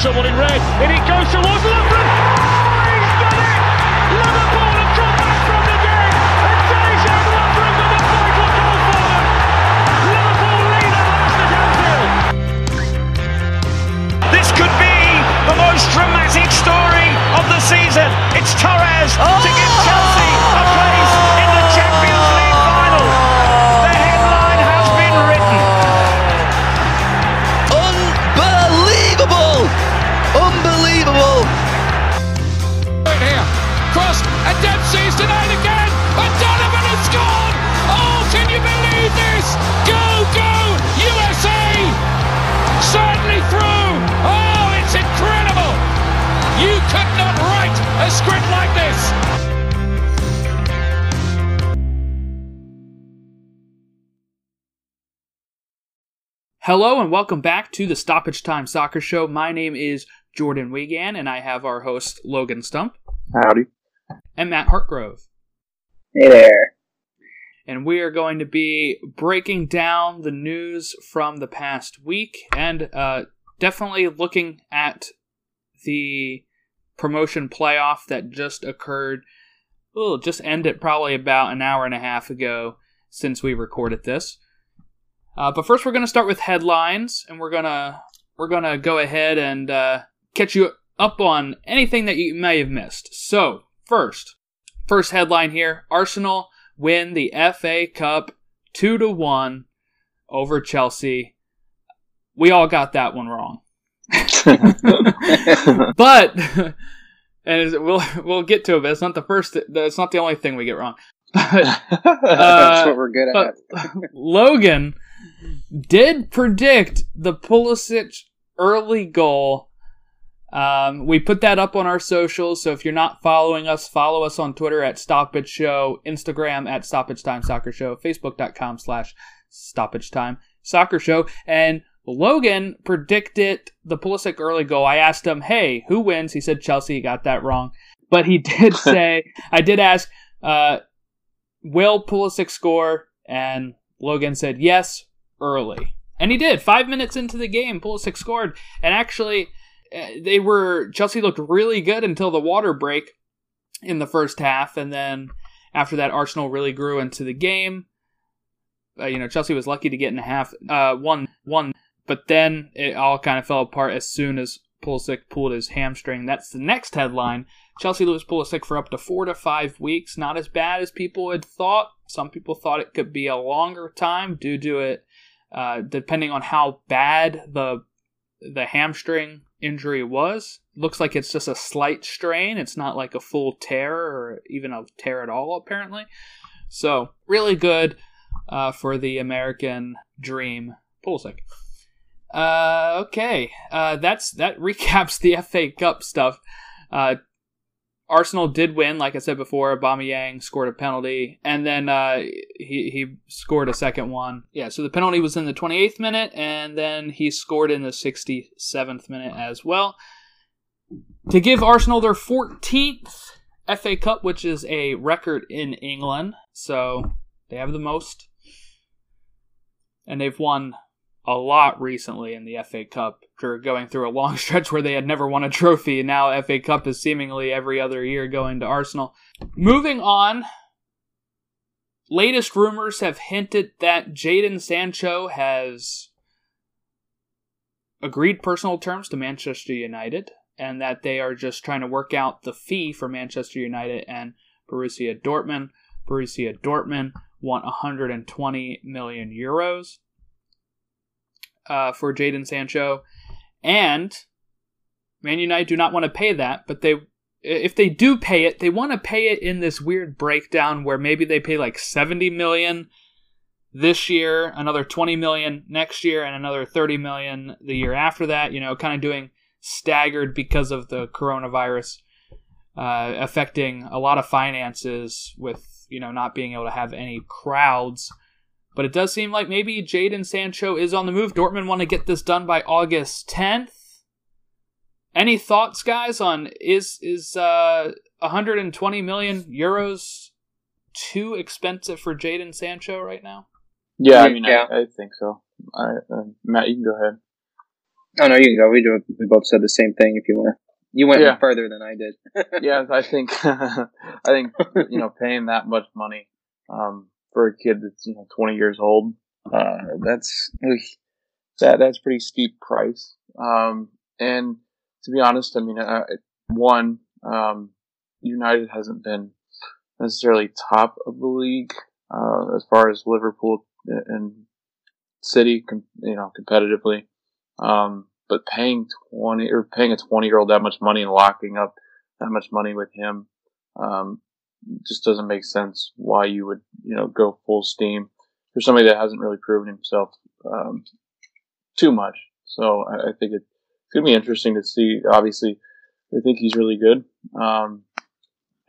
someone in red? And it goes towards Lovren. Oh, he's done it! Liverpool have come back from the dead. And Dejan Lovren with a vital goal for them. Liverpool lead at last at Anfield. This could be the most dramatic story of the season. It's Torres to oh! Hello and welcome back to the Stoppage Time Soccer Show. My name is Jordan Wiegand, and I have our host Logan Stump Howdy. and Matt Hartgrove. Hey there. And we are going to be breaking down the news from the past week and uh, definitely looking at the promotion playoff that just occurred. Well, just ended probably about an hour and a half ago since we recorded this. Uh, but first, we're going to start with headlines, and we're gonna we're gonna go ahead and uh, catch you up on anything that you may have missed. So, first, first headline here: Arsenal win the FA Cup two to one over Chelsea. We all got that one wrong, but and we'll we'll get to it. But it's not the first. It's not the only thing we get wrong. But That's what we're good but at. Logan did predict the Pulisic early goal. Um, we put that up on our socials, so if you're not following us, follow us on Twitter at Stoppage Show, Instagram at Stoppage Time Soccer Show, Facebook.com slash Stoppage Time Soccer Show, and Logan predicted the Pulisic early goal. I asked him, "Hey, who wins?" He said Chelsea. He got that wrong, but he did say I did ask, uh, "Will Pulisic score?" And Logan said yes early, and he did. Five minutes into the game, Pulisic scored, and actually, uh, they were Chelsea looked really good until the water break in the first half, and then after that, Arsenal really grew into the game. Uh, you know, Chelsea was lucky to get in a half, uh, one one, but then it all kind of fell apart as soon as Pulisic pulled his hamstring. That's the next headline. Chelsea lose Pulisic for up to four to five weeks. Not as bad as people had thought. Some people thought it could be a longer time due to it, uh, depending on how bad the the hamstring injury was. Looks like it's just a slight strain. It's not like a full tear or even a tear at all, apparently. So really good uh, for the American Dream Pulisic. Uh, okay, uh, that's that recaps the FA Cup stuff. Uh, Arsenal did win, like I said before. Aubameyang scored a penalty, and then uh, he he scored a second one. Yeah, so the penalty was in the 28th minute, and then he scored in the 67th minute as well to give Arsenal their 14th FA Cup, which is a record in England. So they have the most, and they've won a lot recently in the FA Cup going through a long stretch where they had never won a trophy, and now FA Cup is seemingly every other year going to Arsenal. Moving on, latest rumors have hinted that Jadon Sancho has agreed personal terms to Manchester United, and that they are just trying to work out the fee for Manchester United and Borussia Dortmund. Borussia Dortmund want 120 million euros uh, for Jadon Sancho, and Man United do not want to pay that, but they if they do pay it, they want to pay it in this weird breakdown where maybe they pay like 70 million this year, another 20 million next year, and another 30 million the year after that. You know, kind of doing staggered because of the coronavirus uh, affecting a lot of finances with you know not being able to have any crowds. But it does seem like maybe Jadon Sancho is on the move. Dortmund want to get this done by August 10th. Any thoughts, guys, on is is uh, 120 million euros too expensive for Jadon Sancho right now? Yeah, I mean, Yeah. I, I think so. I, uh, Matt, you can go ahead. Oh no, you can go. We do. We both said the same thing. If you want, you went Yeah. further than I did. yeah, I think I think you know paying that much money um, for a kid that's you know 20 years old, uh, that's that that's pretty steep price. Um, and to be honest, I mean, uh, one um, United hasn't been necessarily top of the league uh, as far as Liverpool and City, com- you know, competitively. Um, but paying twenty or paying a twenty year old that much money and locking up that much money with him, um, just doesn't make sense. Why you would you know go full steam for somebody that hasn't really proven himself um, too much. So I, I think it, it's gonna be interesting to see. Obviously, I think he's really good, um,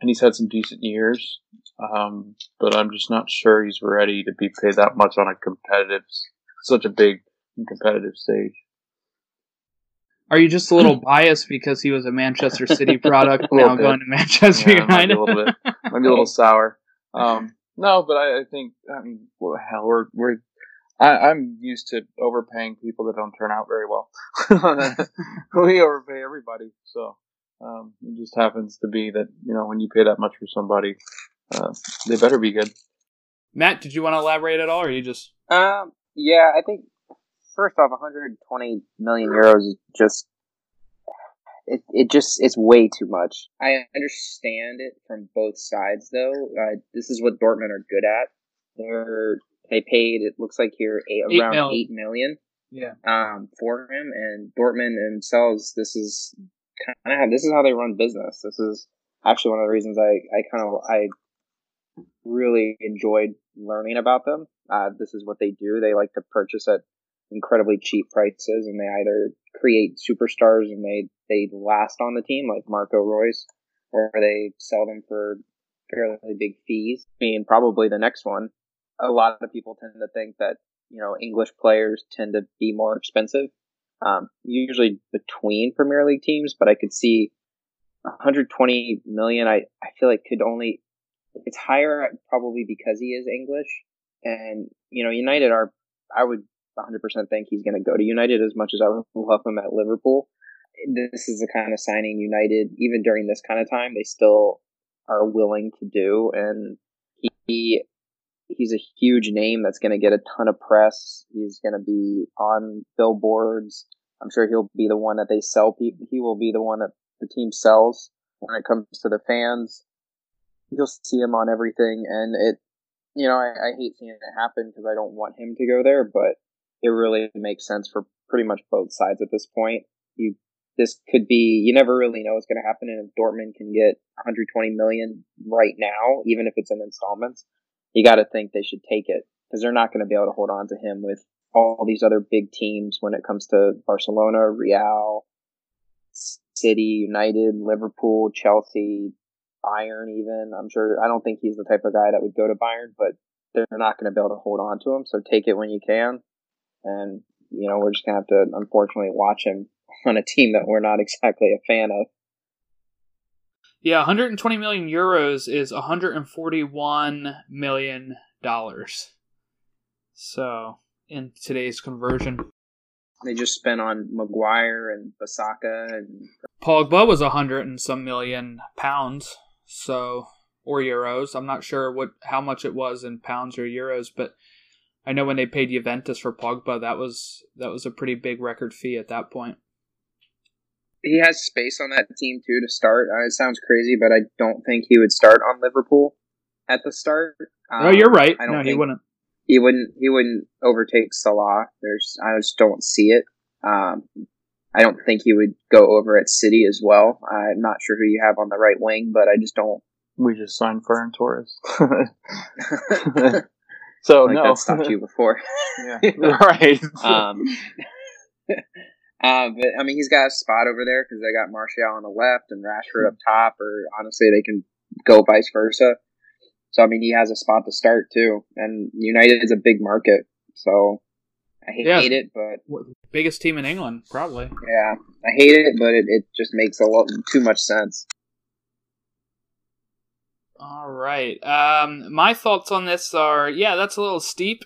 and he's had some decent years. Um, but I'm just not sure he's ready to be paid that much on a competitive, such a big competitive stage. Are you just a little biased because he was a Manchester City product A little now bit. going to Manchester Yeah, might be United? a little bit, might be a little sour. Um, no, but I, I think, I mean, well, hell, we're, we're, I, I'm used to overpaying people that don't turn out very well. we overpay everybody, so um, it just happens to be that you know when you pay that much for somebody, uh, they better be good. Matt, did you want to elaborate at all, or you just? Um, yeah, I think first off, 120 million euros is just it. It just it's way too much. I understand it from both sides, though. Uh, this is what Dortmund are good at. They're they paid. It looks like here eight, Eight around mil. eight million Yeah. um, for him, and Dortmund themselves. This is kind of this is how they run business. This is actually one of the reasons I I kind of I really enjoyed learning about them. Uh, this is what they do. They like to purchase at incredibly cheap prices, and they either create superstars and they they last on the team, like Marco Reus, or they sell them for fairly big fees. Being probably the next one. A lot of people tend to think that you know English players tend to be more expensive, um, usually between Premier League teams. But I could see 120 million. I I feel like could only it's higher probably because he is English, and you know United are. I would 100% think he's going to go to United as much as I love him at Liverpool. This is the kind of signing United, even during this kind of time, they still are willing to do, and he he's a huge name that's going to get a ton of press. He's going to be on billboards. I'm sure he'll be the one that they sell. He will be the one that the team sells when it comes to the fans. You'll see him on everything, and it, you know, I, I hate seeing it happen because I don't want him to go there, but it really makes sense for pretty much both sides at this point. You, this could be, you never really know what's going to happen, and if Dortmund can get 120 million right now, even if it's in installments, you got to think they should take it because they're not going to be able to hold on to him with all these other big teams when it comes to Barcelona, Real, City, United, Liverpool, Chelsea, Bayern. Even I'm sure I don't think he's the type of guy that would go to Bayern, but they're not going to be able to hold on to him. So take it when you can, and you know we're just going to have to unfortunately watch him on a team that we're not exactly a fan of. Yeah, 120 million euros is 141 million dollars. So, in today's conversion, They just spent on Maguire and Bissaka and Pogba was a 100 and some million pounds. So, or euros. I'm not sure what how much it was in pounds or euros, but I know when they paid Juventus for Pogba, that was that was a pretty big record fee at that point. he has space on that team too to start. Uh, it sounds crazy, but I don't think he would start on Liverpool at the start. oh, you're Um, right. I don't no, he wouldn't. he wouldn't. He wouldn't overtake Salah. There's, I just don't see it. Um, I don't think he would go over at City as well. I'm not sure who you have on the right wing, but I just don't. We just signed Ferran Torres, so like no, that stopped you before. yeah, right. um, uh, but I mean, he's got a spot over there because they got Martial on the left and Rashford up top, or honestly, they can go vice versa. So I mean, he has a spot to start too, and United is a big market, so I hate, Yeah. hate it, but Biggest team in England, probably. yeah, I hate it, but it, it just makes a lot too much sense. All right. Um, my thoughts on this are yeah, that's a little steep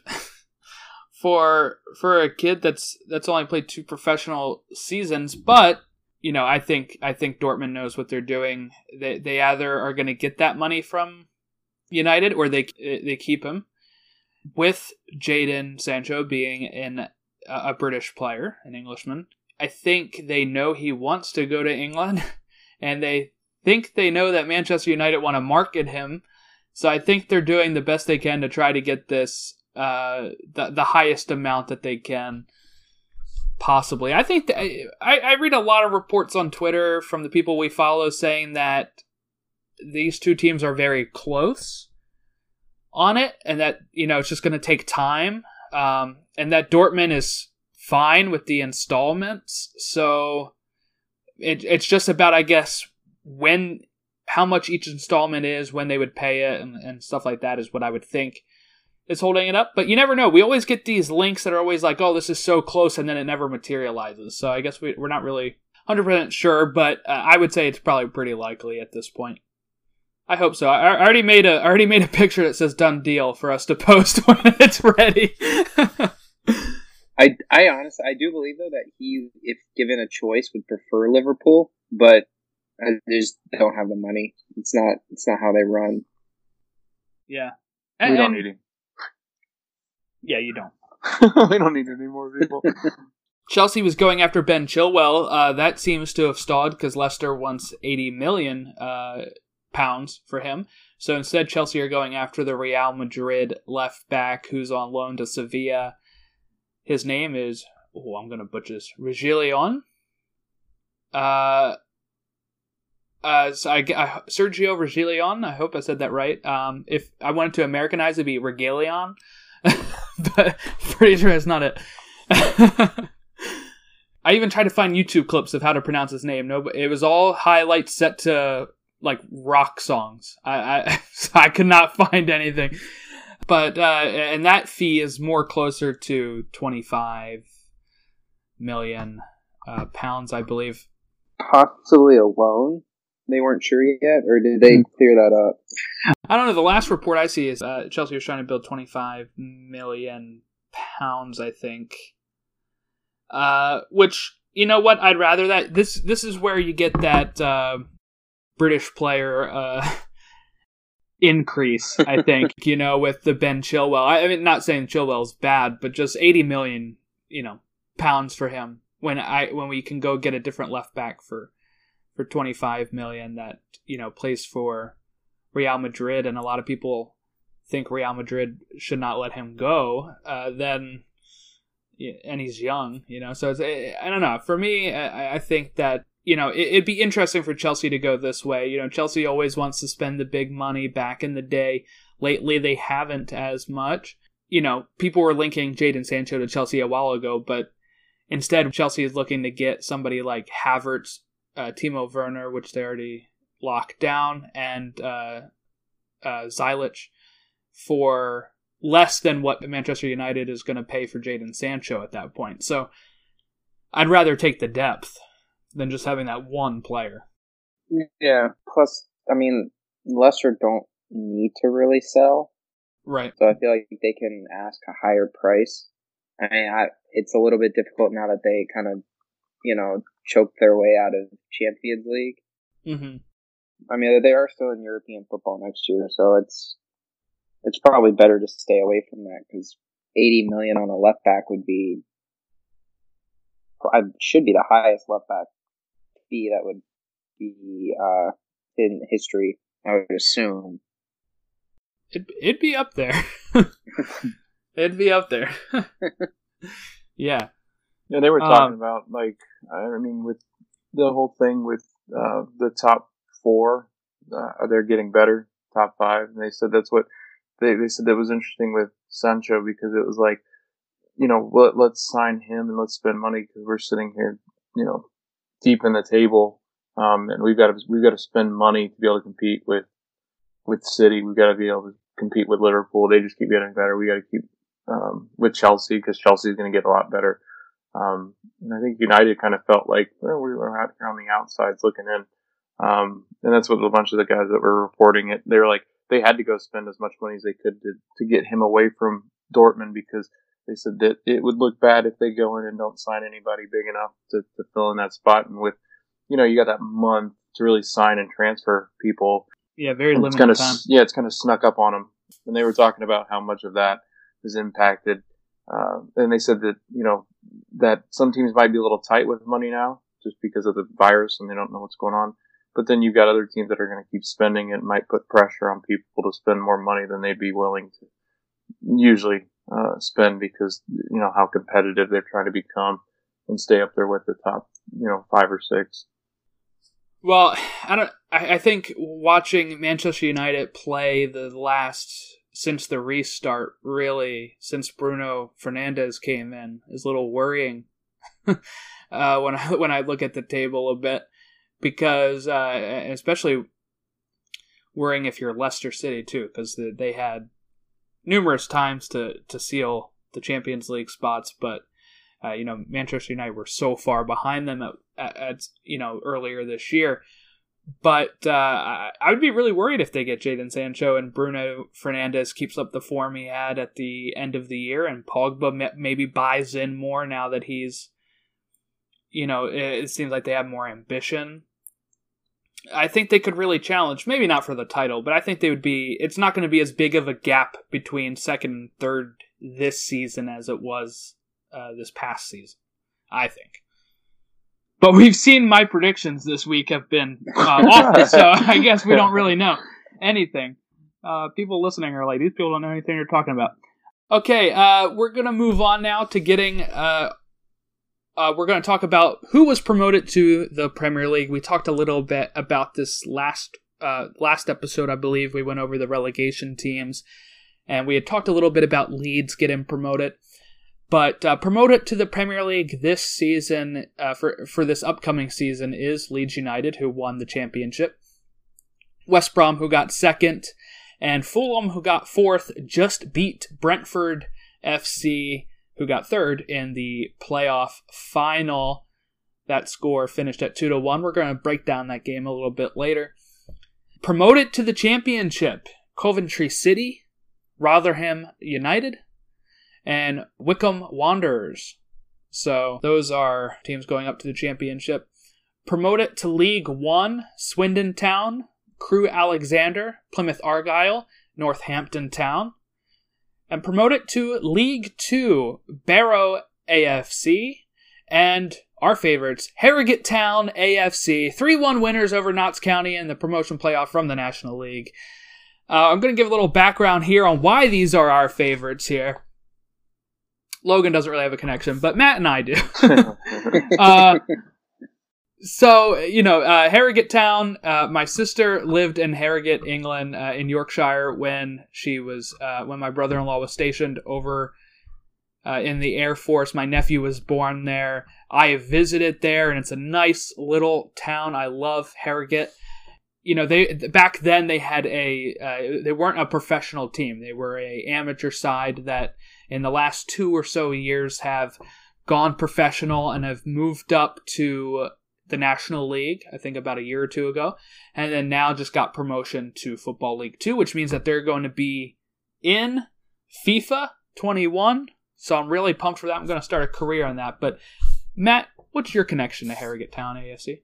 for for a kid that's that's only played two professional seasons, but you know, I think I think Dortmund knows what they're doing. They they either are going to get that money from United or they they keep him. With Jadon Sancho being in a British player, an Englishman, I think they know he wants to go to England, and they think they know that Manchester United want to market him. So I think they're doing the best they can to try to get this uh, the the highest amount that they can possibly. I think I, I read a lot of reports on Twitter from the people we follow saying that these two teams are very close on it, and that you know it's just going to take time, um, and that Dortmund is fine with the installments. So it, it's just about, I guess, when how much each installment is, when they would pay it, and, and stuff like that is what I would think is holding it up. But you never know. We always get these links that are always like, "Oh, this is so close," and then it never materializes. So I guess we, we're not really 100% sure, but uh, I would say it's probably pretty likely at this point. I hope so. I, I already made a I already made a picture that says "done deal" for us to post when it's ready. I I honestly I do believe though that he, if given a choice, would prefer Liverpool, but I just don't have the money. It's not it's not how they run. Yeah, we don't and- need him. Yeah, you don't. we don't need any more people. Chelsea was going after Ben Chilwell. Uh, that seems to have stalled because Leicester wants 80 million uh, pounds for him. So instead, Chelsea are going after the Real Madrid left back who's on loan to Sevilla. His name is, oh, I'm going to butcher this, Regilion. Uh, uh, so I, I, Sergio Regilion, I hope I said that right. Um, if I wanted to Americanize, it'd be Regalion. but pretty sure that's not it. I even tried to find YouTube clips of how to pronounce his name. No, it was all highlights set to like rock songs. I I, I could not find anything. But uh, and that fee is more closer to twenty five million uh, pounds, I believe. Possibly a loan. They weren't sure yet, or did they clear that up? I don't know. The last report I see is uh, Chelsea was trying to build 25 million pounds, I think. Uh, which you know what? I'd rather that. This this is where you get that uh, British player uh, increase. I think you know with the Ben Chilwell. I, I mean, not saying Chilwell's bad, but just 80 million, you know, pounds for him when I when we can go get a different left back for for 25 million that you know plays for Real Madrid, and a lot of people think Real Madrid should not let him go, uh, then and he's young, you know. So it's, I don't know. For me, I, I think that you know it, it'd be interesting for Chelsea to go this way. You know, Chelsea always wants to spend the big money. Back in the day, lately they haven't as much. You know, people were linking Jadon Sancho to Chelsea a while ago, but instead Chelsea is looking to get somebody like Havertz, uh, Timo Werner, which they already locked down, and uh, uh, Ziyech for less than what Manchester United is going to pay for Jadon Sancho at that point. So I'd rather take the depth than just having that one player. Yeah. Plus, I mean, Leicester don't need to really sell, Right. so I feel like they can ask a higher price. I mean, I, it's a little bit difficult now that they kind of, you know, choked their way out of Champions League. hmm I mean, they are still in European football next year, so it's it's probably better to stay away from that because eighty million on a left back would be, I should be the highest left back fee that would be uh, in history. I would assume. It'd, it'd be up there. it'd be up there. yeah. Yeah, they were Um, talking about like I mean with the whole thing with uh, the top four, uh, they're getting better. Top five, and they said that's what they they said that was interesting with Sancho because it was like, you know, let, let's sign him and let's spend money because we're sitting here, you know, deep in the table, um, and we've got to we've got to spend money to be able to compete with with City. We've got to be able to compete with Liverpool. They just keep getting better. We got to keep um, with Chelsea because Chelsea is going to get a lot better. Um, and I think United kind of felt like well, we were out here on the outsides looking in. Um, and that's what a bunch of the guys that were reporting it, they were like, they had to go spend as much money as they could to, to get him away from Dortmund because they said that it would look bad if they go in and don't sign anybody big enough to, to fill in that spot. And with, you know, you got that month to really sign and transfer people. Yeah, very It's limited kind of time. yeah, it's kind of snuck up on them, and they were talking about how much of that was impacted. Uh, and they said that you know that some teams might be a little tight with money now, just because of the virus and they don't know what's going on. But then you've got other teams that are going to keep spending. It might put pressure on people to spend more money than they'd be willing to usually uh, spend because you know how competitive they're trying to become and stay up there with the top, you know, five or six. Well, I don't. I, I think watching Manchester United play the last since the restart, really since Bruno Fernandes came in, is a little worrying. uh, when I when I look at the table a bit, because uh, especially worrying if you're Leicester City too, because they had numerous times to to seal the Champions League spots, but uh, you know Manchester United were so far behind them at, at, at you know earlier this year. But uh, I, would be really worried if they get Jadon Sancho and Bruno Fernandes keeps up the form he had at the end of the year, and Pogba maybe buys in more now that he's, you know, it, it seems like they have more ambition. I think they could really challenge, maybe not for the title, but I think they would be. It's not going to be as big of a gap between second and third this season as it was uh, this past season. I think. But we've seen my predictions this week have been uh, awful, so I guess we don't really know anything. Uh, people listening are like, these people don't know anything they're talking about. Okay, uh, we're gonna move on now to getting. Uh, uh, we're gonna talk about who was promoted to the Premier League. We talked a little bit about this last uh, last episode, I believe. We went over the relegation teams, and we had talked a little bit about Leeds getting promoted. But uh, promoted to the Premier League this season, uh, for for this upcoming season, is Leeds United, who won the championship. West Brom, who got second, and Fulham, who got fourth, just beat Brentford FC, who got third in the playoff final. That score finished at two to one. We're going to break down that game a little bit later. Promoted to the championship, Coventry City, Rotherham United, and Wycombe Wanderers. So those are teams going up to the championship. Promoted to League One, Swindon Town, Crewe Alexandra, Plymouth Argyle, Northampton Town. And promoted to League Two, Barrow AFC, and our favorites, Harrogate Town AFC. 3 1 winners over Notts County in the promotion playoff from the National League. Uh, I'm going to give a little background here on why these are our favorites here. Logan doesn't really have a connection, but Matt and I do. uh, so you know, uh, Harrogate Town. Uh, my sister lived in Harrogate, England, uh, in Yorkshire when she was uh, when my brother-in-law was stationed over uh, in the Air Force. My nephew was born there. I have visited there, and it's a nice little town. I love Harrogate. You know, they back then they had a uh, they weren't a professional team. They were a amateur side that in the last two or so years have gone professional and have moved up to the National League, I think about a year or two ago, and then now just got promotion to Football League 2, which means that they're going to be in FIFA 21. So I'm really pumped for that. I'm going to start a career on that. But Matt, what's your connection to Harrogate Town AFC?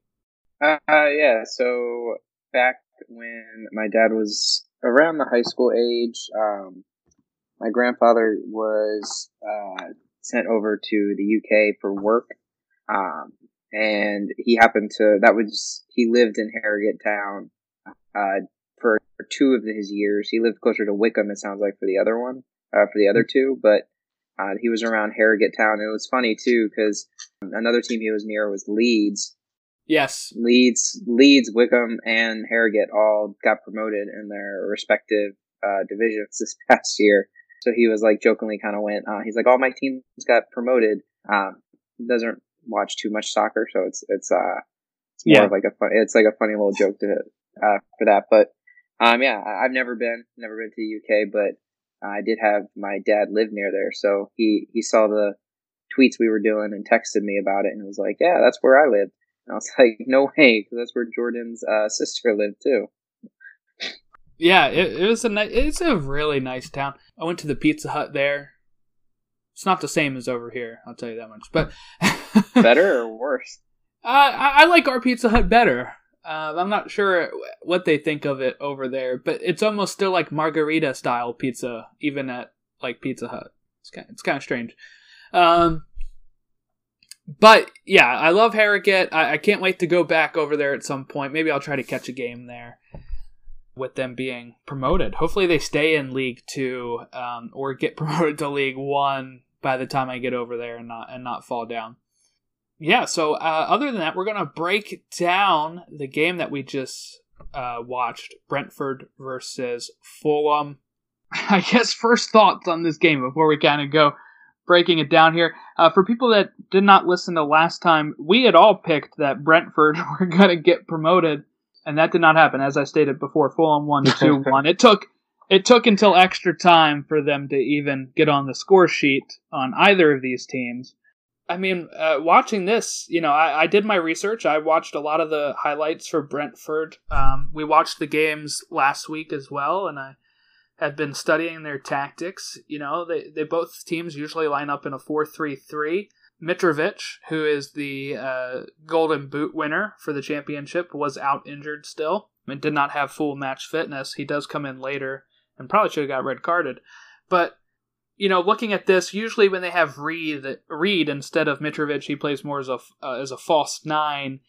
Uh, yeah, so back when my dad was around the high school age, um, my grandfather was uh, sent over to the UK for work, um, and he happened to that was he lived in Harrogate Town uh, for two of his years. He lived closer to Wycombe, it sounds like, for the other one, uh, for the other two, but uh, he was around Harrogate Town. And it was funny too because another team he was near was Leeds. Yes, Leeds, Leeds, Wycombe, and Harrogate all got promoted in their respective uh, divisions this past year. So he was like jokingly kind of went, uh, he's like, all my teams got promoted. Um, doesn't watch too much soccer, so it's it's uh it's more Yeah. of like a fun, it's like a funny little joke to uh for that. But um yeah, I've never been never been to the UK, but I did have my dad live near there, so he he saw the tweets we were doing and texted me about it, and was like, yeah, that's where I live. And I was like, no way, because that's where Jordan's uh, sister lived too. Yeah, it, it was a ni- it's a really nice town. I went to the Pizza Hut there. It's not the same as over here. I'll tell you that much. But Better or worse? Uh, I, I like our Pizza Hut better. Uh, I'm not sure what they think of it over there, but it's almost still like margarita style pizza, even at like Pizza Hut. It's kind, it's kind of strange. Um, but yeah, I love Harrogate. I, I can't wait to go back over there at some point. Maybe I'll try to catch a game there with them being promoted. Hopefully, they stay in League Two um, or get promoted to League One by the time I get over there and not and not fall down. Yeah. So uh, other than that, we're gonna break down the game that we just uh, watched: Brentford versus Fulham. I guess first thoughts on this game before we kind of go breaking it down here. Uh, for people that did not listen to last time, we had all picked that Brentford were going to get promoted, and that did not happen. As I stated before, Fulham won two one. It took it took until extra time for them to even get on the score sheet on either of these teams. I mean, uh, watching this, you know, I, I, did my research. I watched a lot of the highlights for Brentford. Um, we watched the games last week as well, and I have been studying their tactics. You know, they, they both teams usually line up in a 4 3 3. Mitrovic, who is the uh, Golden Boot winner for the championship, was out injured still and did not have full match fitness. He does come in later and probably should have got red carded. But you know, looking at this, usually when they have Reed, Reed instead of Mitrovic, he plays more as a uh, as a false nine,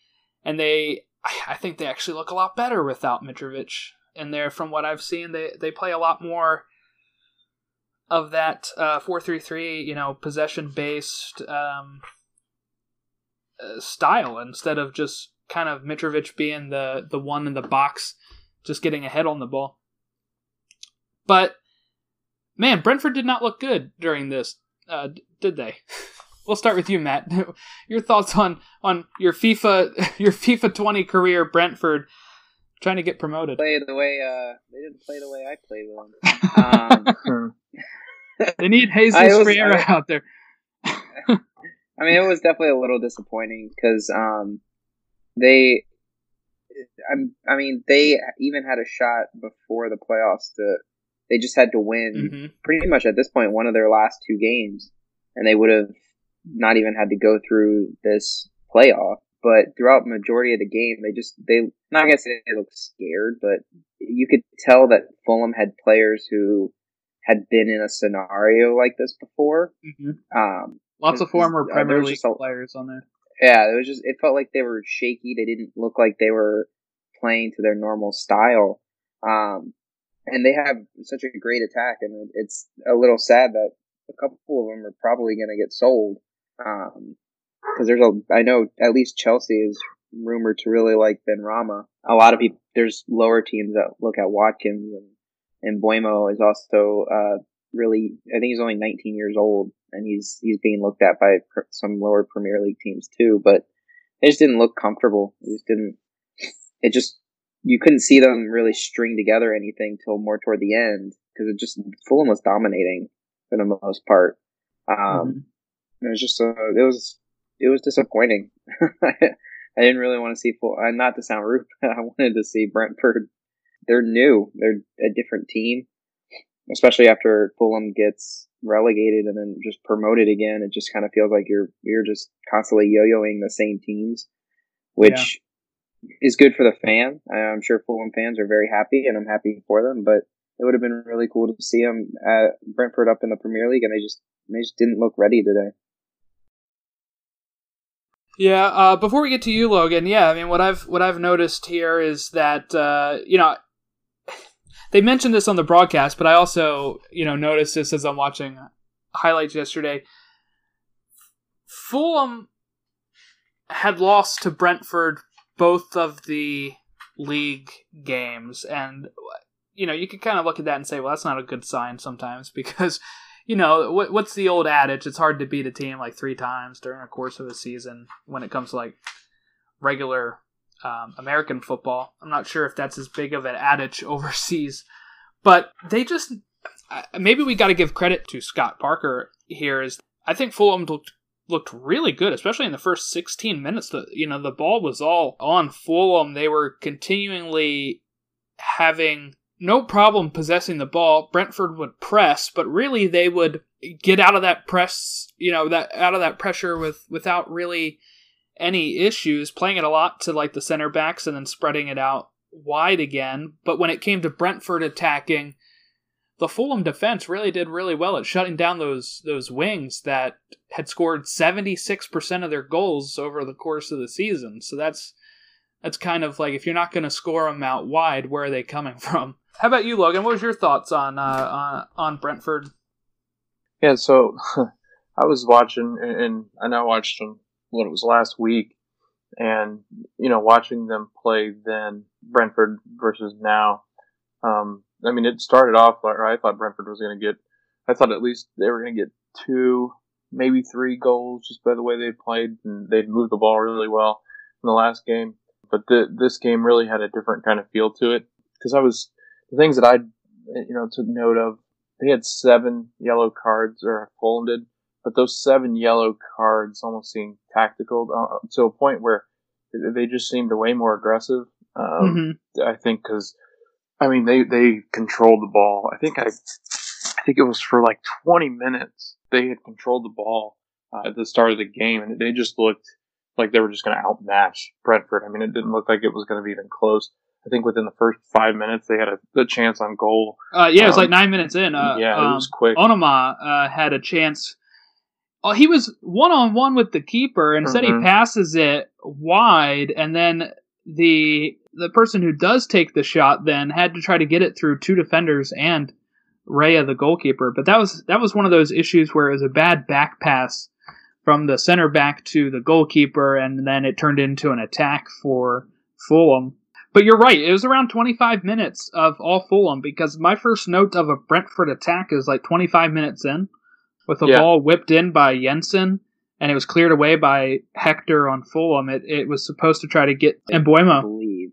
and they, I think they actually look a lot better without Mitrovic in there. From what I've seen, they they play a lot more of that uh, four three three, you know, possession based um, uh, style instead of just kind of Mitrovic being the the one in the box, just getting ahead on the ball. But man, Brentford did not look good during this, uh, did they? we'll start with you, Matt. your thoughts on on your FIFA your FIFA 20 career, Brentford trying to get promoted. Play the way uh, they didn't play the way I played with them. Um, they need Jesus Ferreira out there. I mean, it was definitely a little disappointing because um, they, I, I mean, they even had a shot before the playoffs to. They just had to win mm-hmm. pretty much at this point one of their last two games, and they would have not even had to go through this playoff but throughout majority of the game, they just they not gonna say they looked scared, but you could tell that Fulham had players who had been in a scenario like this before. Mm-hmm. Um, Lots of former uh, Premier League a, players on there. Yeah, it was just it felt like they were shaky. They didn't look like they were playing to their normal style. Um, and they have such a great attack, and it's a little sad that a couple of them are probably going to get sold. Um, because there's a I know at least Chelsea is rumored to really like Benrahma. A lot of people there's lower teams that look at Watkins and and Mbeumo is also uh, really I think he's only 19 years old and he's he's being looked at by some lower Premier League teams too. But it just didn't look comfortable. It just didn't. It just you couldn't see them really string together anything till more toward the end because it just Fulham was dominating for the most part. Um, mm-hmm. It was just a, it was it was disappointing. I didn't really want to see full. Uh, not to sound rude, but I wanted to see Brentford. They're new. They're a different team, especially after Fulham gets relegated and then just promoted again. It just kind of feels like you're you're just constantly yo-yoing the same teams, which yeah. is good for the fan. I'm sure Fulham fans are very happy, and I'm happy for them. But it would have been really cool to see them at Brentford up in the Premier League, and they just they just didn't look ready today. Yeah. Uh, before we get to you, Logan, yeah, I mean, what I've what I've noticed here is that uh, you know they mentioned this on the broadcast, but I also you know noticed this as I'm watching highlights yesterday. Fulham had lost to Brentford both of the league games, and you know you could kind of look at that and say, well, that's not a good sign sometimes because you know, what, what's the old adage? It's hard to beat a team like three times during a course of a season when it comes to like regular um, American football. I'm not sure if that's as big of an adage overseas, but they just maybe we got to give credit to Scott Parker here. Is I think Fulham looked looked really good, especially in the first 16 minutes. The you know the ball was all on Fulham. They were continually having no problem possessing the ball. Brentford would press, but really they would get out of that press, you know, that out of that pressure with without really any issues, playing it a lot to like the center backs and then spreading it out wide again. But when it came to Brentford attacking, the Fulham defense really did really well at shutting down those those wings that had scored 76% of their goals over the course of the season. So that's that's kind of like if you're not going to score them out wide, where are they coming from? How about you, Logan? What was your thoughts on uh, on, on Brentford? Yeah, so I was watching, and I know I watched them what it was last week, and you know, watching them play then Brentford versus now. Um, I mean, it started off, or I thought Brentford was going to get, I thought at least they were going to get two, maybe three goals just by the way they played, and they'd moved the ball really well in the last game. But this game really had a different kind of feel to it because I was the things that I, you know, took note of. They had seven yellow cards, or Fulham did, but those seven yellow cards almost seemed tactical uh, to a point where they just seemed way more aggressive. Um, mm-hmm. I think because I mean, they they controlled the ball. I think I, I think it was for like 20 minutes they had controlled the ball uh, at the start of the game, and they just looked like they were just going to outmatch Brentford. I mean, it didn't look like it was going to be even close. I think within the first five minutes they had a good chance on goal. Uh, yeah, it was um, like nine minutes in. Uh, yeah, it was um, quick. Onomah uh, had a chance. Oh, he was one on one with the keeper, and instead mm-hmm. he passes it wide, and then the the person who does take the shot then had to try to get it through two defenders and Raya the goalkeeper. But that was that was one of those issues where it was a bad back pass from the center back to the goalkeeper, and then it turned into an attack for Fulham. But you're right, it was around 25 minutes of all Fulham because my first note of a Brentford attack is like 25 minutes in, with the yeah. ball whipped in by Jensen and it was cleared away by Hector on Fulham. It, it was supposed to try to get Mbeumo.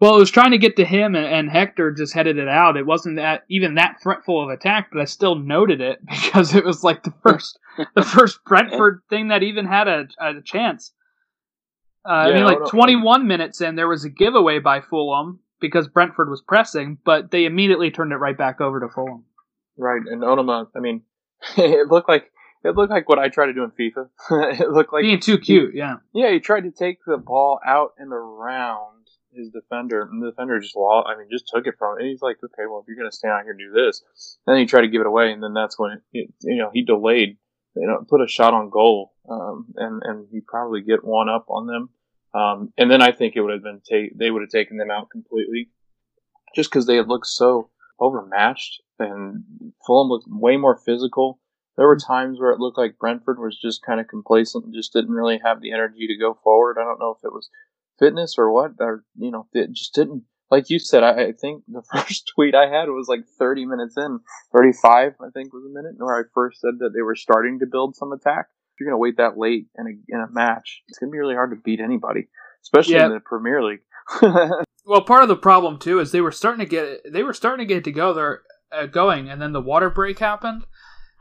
Well, it was trying to get to him, and, and, Hector just headed it out. It wasn't that even that threatful of attack, but I still noted it because it was like the first the first Brentford thing that even had a, a chance. Uh, yeah, I mean, like 21 minutes in, there was a giveaway by Fulham because Brentford was pressing, but they immediately turned it right back over to Fulham. Right, and Onomah, I mean, it looked like it looked like what I try to do in FIFA. it looked like being too cute. Yeah. Yeah, he tried to take the ball out and around his defender, and the defender just lost. I mean, just took it from him. And he's like, okay, well, if you're gonna stand out here and do this, and then he tried to give it away, and then that's when it, it, you know he delayed, you know, put a shot on goal, um, and and he probably get one up on them, um, and then I think it would have been ta- they would have taken them out completely, just because they had looked so overmatched, and Fulham looked way more physical there were hmm. times where it looked like Brentford was just kind of complacent and just didn't really have the energy to go forward. I don't know if it was fitness or what, or you know, it just didn't. Like you said, I, I think the first tweet I had was like 30 minutes in, 35 I think was a minute, where I first said that they were starting to build some attack. If you're going to wait that late in a, in a match, it's going to be really hard to beat anybody, especially in the Premier League. well, part of the problem too is they were starting to get they were starting to get together uh, going, and then the water break happened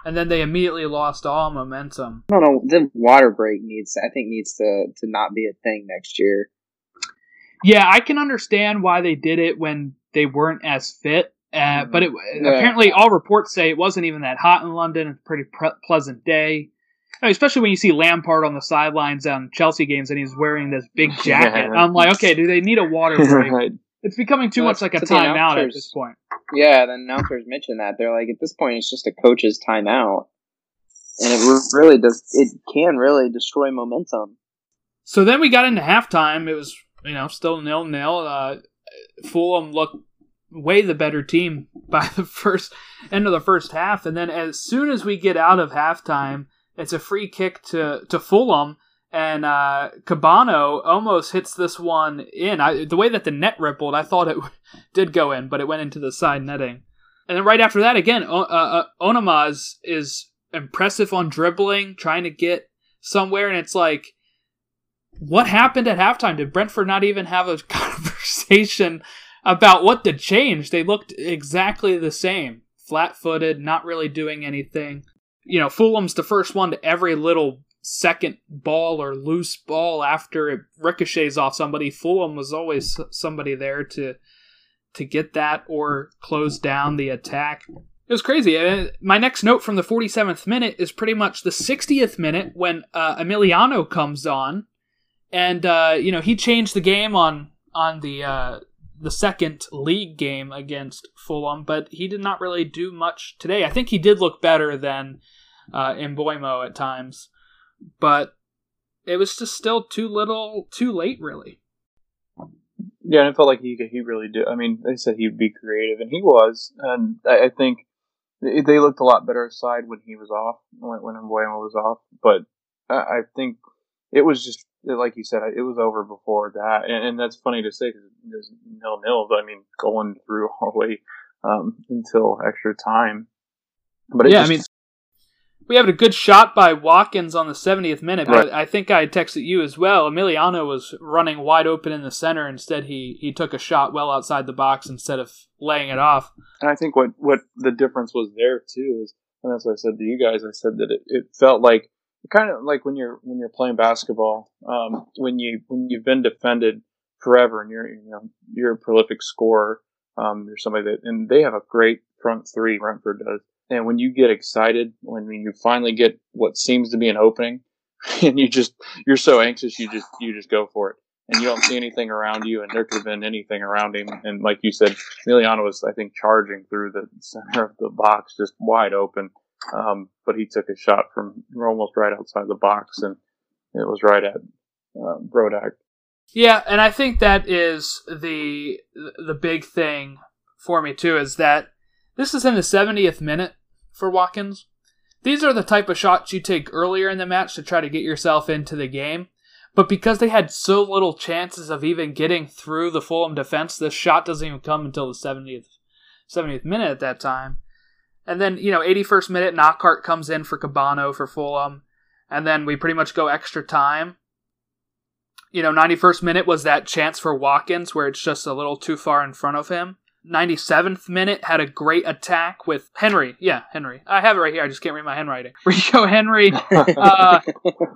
and then they immediately lost all momentum. No, no, the water break needs, I think, needs to to not be a thing next year. Yeah, I can understand why they did it when they weren't as fit. Uh, but it, yeah. apparently, all reports say it wasn't even that hot in London. It's a pretty pre- pleasant day. I mean, especially when you see Lampard on the sidelines on Chelsea games and he's wearing this big jacket. Yeah. I'm like, okay, do they need a water break? right. It's becoming too well, much like a timeout at this point. Yeah, the announcers mentioned that they're like, at this point, it's just a coach's timeout, and it really does. It can really destroy momentum. So then we got into halftime. It was you know still nil nil. Uh, Fulham looked way the better team by the first end of the first half, and then as soon as we get out of halftime, it's a free kick to to Fulham and uh, Kebano almost hits this one in. I, the way that the net rippled, I thought it did go in, but it went into the side netting. And then right after that, again, o- uh, uh, is, is impressive on dribbling, trying to get somewhere, and it's like, what happened at halftime? Did Brentford not even have a conversation about what to change? They looked exactly the same, flat-footed, not really doing anything. You know, Fulham's the first one to every little second ball or loose ball after it ricochets off somebody. Fulham was always somebody there to to get that or close down the attack. It was crazy. Uh, my next note from the 47th minute is pretty much the 60th minute when uh, Emiliano comes on, and uh, you know he changed the game on on the uh, the second league game against Fulham, but he did not really do much today. I think he did look better than uh, Mbeumo at times, but it was just still too little, too late, really. Yeah, and it felt like he he really did. I mean, they said he'd be creative, and he was. And I, I think they looked a lot better aside when he was off, when when Mbeumo was off. But I, I think it was just like you said, it was over before that, and, and that's funny to say because it's nil nil. But I mean, going through all the way um, until extra time. But yeah, just, I mean, we have a good shot by Watkins on the 70th minute, but right. I think I texted you as well. Emiliano was running wide open in the center. Instead, he he took a shot well outside the box instead of laying it off. And I think what what the difference was there too is, and that's what I said to you guys. I said that it, it felt like kind of like when you're when you're playing basketball, um, when you when you've been defended forever and you're you know you're a prolific scorer. Um, you're somebody that and they have a great front three. Brentford does and when you get excited, when you finally get what seems to be an opening, and you just you're so anxious, you just you just go for it, and you don't see anything around you, and there could have been anything around him, and like you said, Emiliano was I think charging through the center of the box, just wide open, um, but he took a shot from almost right outside the box, and it was right at uh, Rodák. Yeah, and I think that is the the big thing for me too is that this is in the 70th minute for Watkins. These are the type of shots you take earlier in the match to try to get yourself into the game. But because they had so little chances of even getting through the Fulham defense, this shot doesn't even come until the 70th 70th minute at that time. And then, you know, 81st minute, Knockaert comes in for Kebano for Fulham. And then we pretty much go extra time. You know, 91st minute was that chance for Watkins where it's just a little too far in front of him. 97th minute had a great attack with Henry. Yeah, Henry. I have it right here. I just can't read my handwriting. Rico Henry, uh,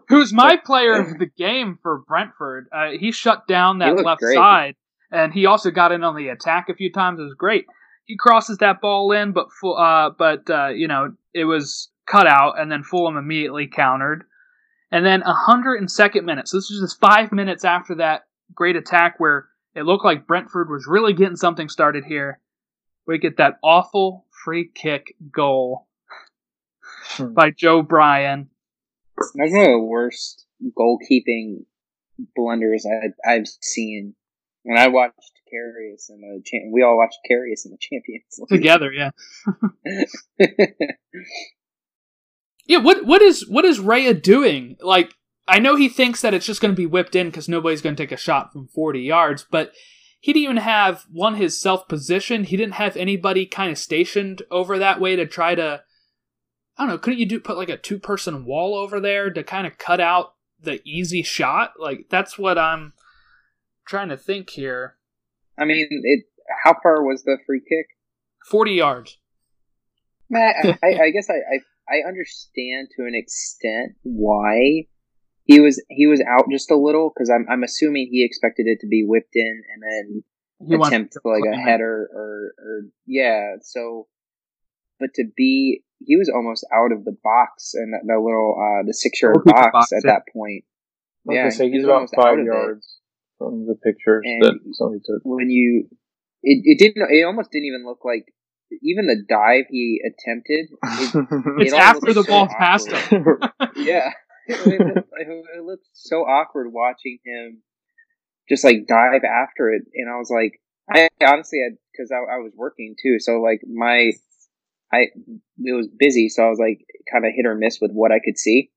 who's my player of the game for Brentford. Uh, he shut down that left great. side, and he also got in on the attack a few times. It was great. He crosses that ball in, but uh, but uh, you know it was cut out, and then Fulham immediately countered. And then 102nd minute. So this is just five minutes after that great attack where it looked like Brentford was really getting something started here. We get that awful free kick goal hmm. by Joe Bryan. That's one of the worst goalkeeping blunders I, have seen. When I watched Karius in the cha- we all watched Karius in the Champions League together, yeah. yeah, what what is what is Raya doing? Like I know he thinks that it's just going to be whipped in because nobody's going to take a shot from 40 yards, but he didn't even have one his self positioned. He didn't have anybody kind of stationed over that way to try to. I don't know. Couldn't you do put like a two person wall over there to kind of cut out the easy shot? Like that's what I'm trying to think here. I mean, it. How far was the free kick? Forty yards. I, I, I guess I, I I understand to an extent why he was he was out just a little because I'm I'm assuming he expected it to be whipped in and then he attempt like a header or or yeah. So, but to be he was almost out of the box and that, that little uh the six yard box, box, at that point. Like yeah, say, he's about five yards from the pictures and that somebody took. When you, it, it didn't. It almost didn't even look like even the dive he attempted. It, it's it after the so ball passed him. yeah, it, looked, it looked so awkward watching him just like dive after it, and I was like, I honestly had because I, I was working too, so like my I it was busy, so I was like kind of hit or miss with what I could see.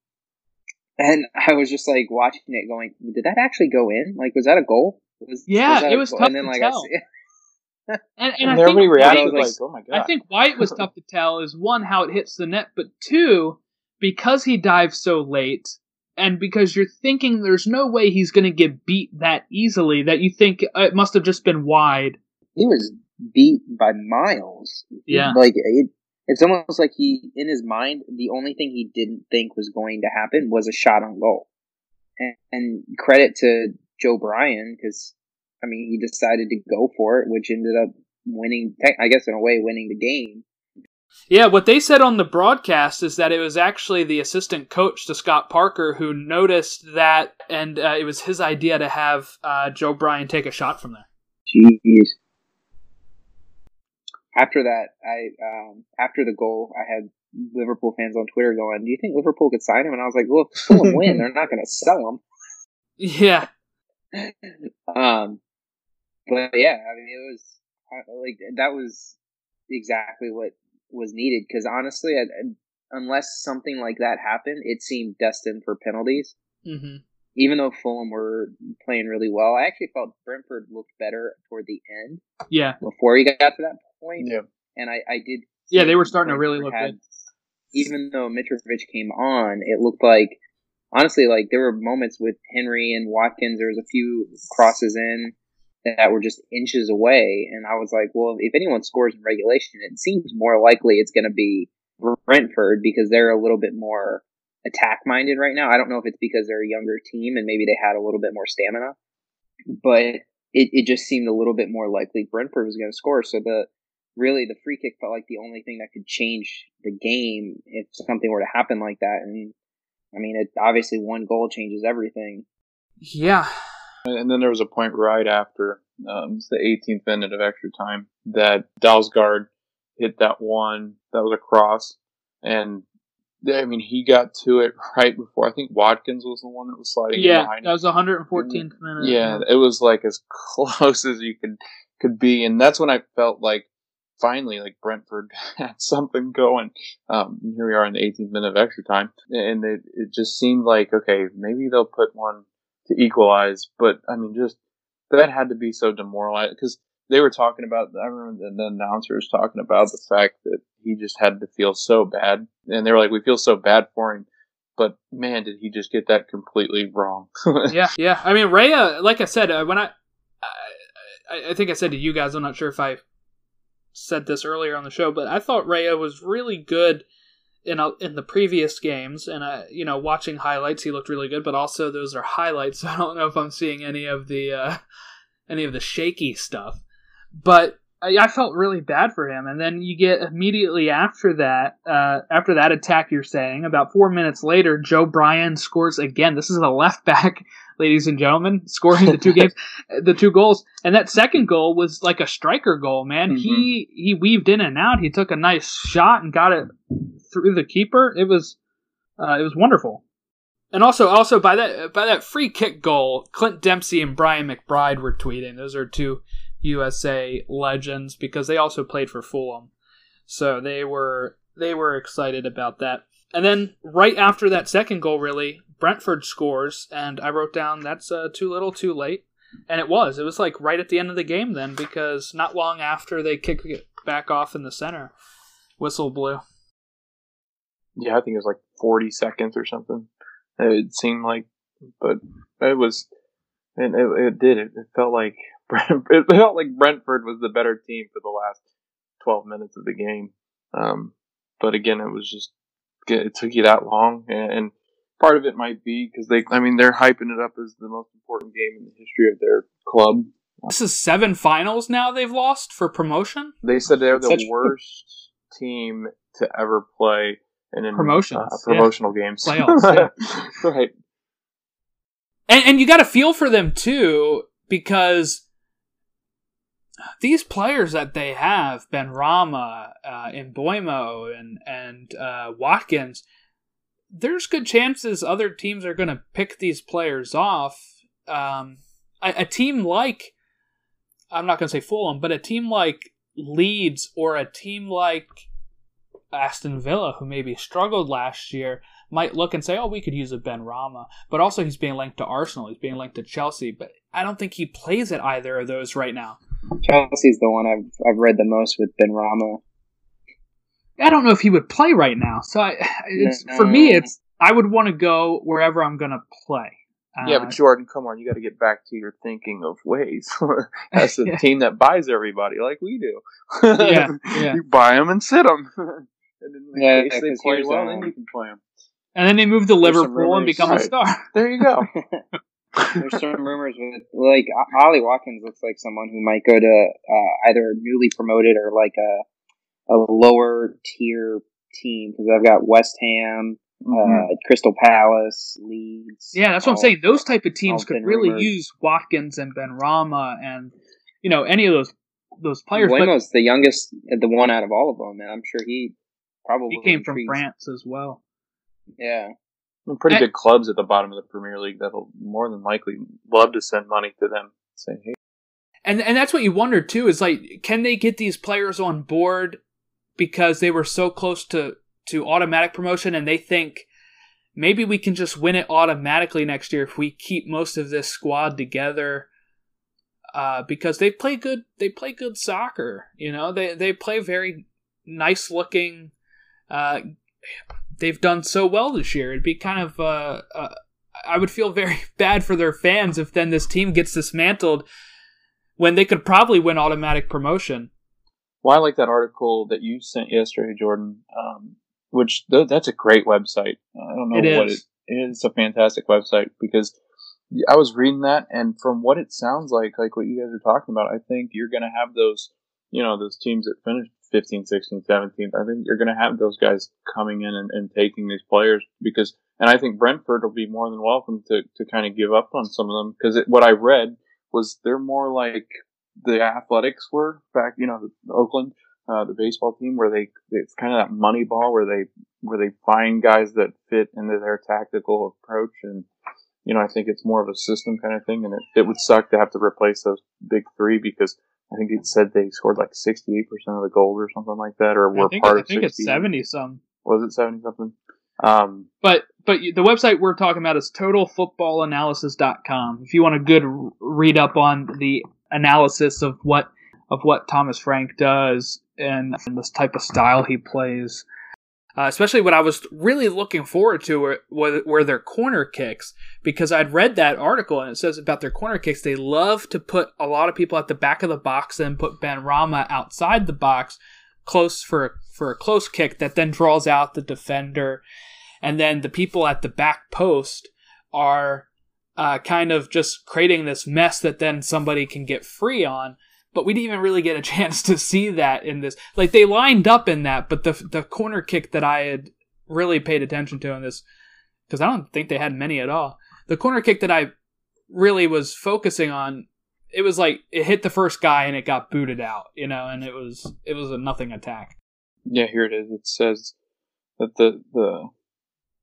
And I was just like watching it, going, "Did that actually go in? Like, was that a goal?" Was, yeah, was it was tough and then, to like, tell. and, and, and, and everybody reacted like, "Oh my god!" I think why it was tough to tell is one how it hits the net, but two because he dives so late and because you're thinking there's no way he's going to get beat that easily that you think uh, it must have just been wide. He was beat by miles. Yeah. Like it, it's almost like he in his mind the only thing he didn't think was going to happen was a shot on goal. And, and credit to Joe Bryan cuz I mean he decided to go for it which ended up winning. I guess in a way, winning the game. Yeah, what they said on the broadcast is that it was actually the assistant coach to Scott Parker who noticed that, and uh, it was his idea to have uh, Joe Bryan take a shot from there. Jeez. After that, I um, after the goal, I had Liverpool fans on Twitter going, "Do you think Liverpool could sign him?" And I was like, "Look, well, Fulham win, they're not going to sell him." Yeah. um, but yeah, I mean, it was like that was exactly what was needed because honestly, I, unless something like that happened, it seemed destined for penalties. Mm-hmm. Even though Fulham were playing really well, I actually felt Brentford looked better toward the end. Yeah. Before he got to that point. Yeah. And I, I did. Yeah, they were starting to really look had, good. Even though Mitrovic came on, it looked like honestly like there were moments with Henry and Watkins. There was a few crosses in that were just inches away, and I was like, well, if anyone scores in regulation, it seems more likely it's going to be Brentford because they're a little bit more attack minded right now. I don't know if it's because they're a younger team and maybe they had a little bit more stamina, but it, it just seemed a little bit more likely Brentford was going to score. So the really the free kick felt like the only thing that could change the game if something were to happen like that. And I mean, it obviously one goal changes everything. Yeah. And then there was a point right after um, it's the 18th minute of extra time that Dalsgaard hit that one that was a cross, and I mean he got to it right before I think Watkins was the one that was sliding. Yeah, behind that was 114th minute. Yeah, it was like as close as you could could be, and that's when I felt like finally like Brentford had something going. Um, here we are in the 18th minute of extra time, and it it just seemed like okay maybe they'll put one to equalize, but I mean just that had to be so demoralized because they were talking about. I remember the, the announcer was talking about the fact that he just had to feel so bad, and they were like, "We feel so bad for him." But man, did he just get that completely wrong? yeah, yeah. I mean, Raya, like I said, uh, when I, I, I think I said to you guys, I'm not sure if I said this earlier on the show, but I thought Raya was really good in a, in the previous games, and uh, you know, watching highlights, he looked really good. But also, those are highlights. So I don't know if I'm seeing any of the uh, any of the shaky stuff. But I, I, felt really bad for him. And then you get immediately after that, uh, after that attack, you're saying about four minutes later, Joe Bryan scores again. This is a left back, ladies and gentlemen, scoring the two games, the two goals. And that second goal was like a striker goal, man. Mm-hmm. He he weaved in and out. He took a nice shot and got it through the keeper. It was uh, it was wonderful. And also, also by that by that free kick goal, Clint Dempsey and Brian McBride were tweeting. Those are two USA legends because they also played for Fulham, so they were they were excited about that. And then right after that second goal, really Brentford scores, and I wrote down that's uh, too little, too late, and it was. It was like right at the end of the game then because not long after they kicked it back off in the center, whistle blew. Yeah, I think it was like forty seconds or something. It seemed like, but it was, and it, it did. It, it felt like it felt like Brentford was the better team for the last 12 minutes of the game. Um, but again, it was just, it took you that long. And part of it might be because they, I mean, they're hyping it up as the most important game in the history of their club. This is seven finals now they've lost for promotion? They said they're the Such worst team to ever play in promotion uh, promotional yeah. games. Playoffs, yeah. right. And, and you got to feel for them too because these players that they have, Benrahma, uh, Mbeumo, and and uh, Watkins, there's good chances other teams are going to pick these players off. Um, a, a team like, I'm not going to say Fulham, but a team like Leeds or a team like Aston Villa, who maybe struggled last year, might look and say, "Oh, we could use a Benrahma," but also he's being linked to Arsenal, he's being linked to Chelsea, but I don't think he plays at either of those right now. Chelsea's the one I've I've read the most with Benrahma. I don't know if he would play right now. So I, it's no. for me, it's I would want to go wherever I'm going to play. Yeah, but uh, Jordan, come on, you got to get back to your thinking of ways. That's a yeah. team that buys everybody like we do. yeah, yeah. You buy them and sit them, and in yeah, case they play well, then you can play them. And then they move to Liverpool and become a star. There you go. there's some rumors with like Ollie Watkins looks like someone who might go to uh, either newly promoted or like a a lower tier team because I've got West Ham, Mhm. uh, Crystal Palace, Leeds. Yeah, that's what I'm saying. Those type of teams could really rumored. use Watkins and Benrahma and you know any of those those players. But the youngest, the one out of all of them, and I'm sure he probably he came from intrigues- France as well. Yeah, Some pretty I- good clubs at the bottom of the Premier League that'll more than likely love to send money to them. Say, hey, And and that's what you wonder too is like can they get these players on board because they were so close to to automatic promotion and they think maybe we can just win it automatically next year if we keep most of this squad together uh, because they play good they play good soccer you know they they play very nice looking uh, they've done so well this year it'd be kind of uh, uh, I would feel very bad for their fans if then this team gets dismantled when they could probably win automatic promotion. well, I like that article that you sent yesterday, Jordan. Um, which th- that's a great website. Uh, I don't know It what is. it is. A fantastic website because I was reading that, and from what it sounds like, like what you guys are talking about, I think you're going to have those, you know, those teams that finished 15, 16, 17. I think you're going to have those guys coming in and, and taking these players because, and I think Brentford will be more than welcome to, to kind of give up on some of them because what I read was they're more like the Athletics were back, you know, Oakland, uh, the baseball team where they, it's kind of that money ball where they, where they find guys that fit into their tactical approach. And, you know, I think it's more of a system kind of thing. And it, it would suck to have to replace those big three because I think it said they scored like 68% of the goals or something like that, or were I think, part I of think it's seventy some. Was it 70 something? Um, But but the website we're talking about is totalfootballanalysis.com. If you want a good read up on the analysis of what of what Thomas Frank does and, and this type of style he plays, uh, especially what I was really looking forward to were, were, their corner kicks because I'd read that article and it says about their corner kicks they love to put a lot of people at the back of the box and put Benrahma outside the box close for for a close kick that then draws out the defender and then the people at the back post are uh, kind of just creating this mess that then somebody can get free on. But we didn't even really get a chance to see that in this. Like they lined up in that, but the the corner kick that I had really paid attention to in this, because I don't think they had many at all. The corner kick that I really was focusing on, it was like it hit the first guy and it got booted out, you know, and it was it was a nothing attack. yeah, here it is. It says that the, the,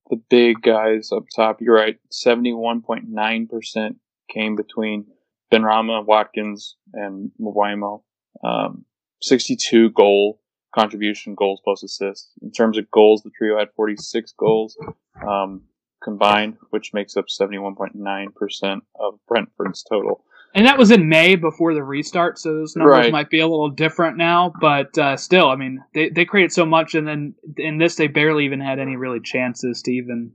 the big guys up top, you're right, 71.9% came between Benrahma, Watkins, and Mbeumo. Um, 62 goal contribution, goals plus assists. In terms of goals, the trio had 46 goals um, combined, which makes up 71.9% of Brentford's total. And that was in May before the restart, so those numbers Right. might be a little different now. But uh, still, I mean, they they created so much, and then in this they barely even had any really chances to even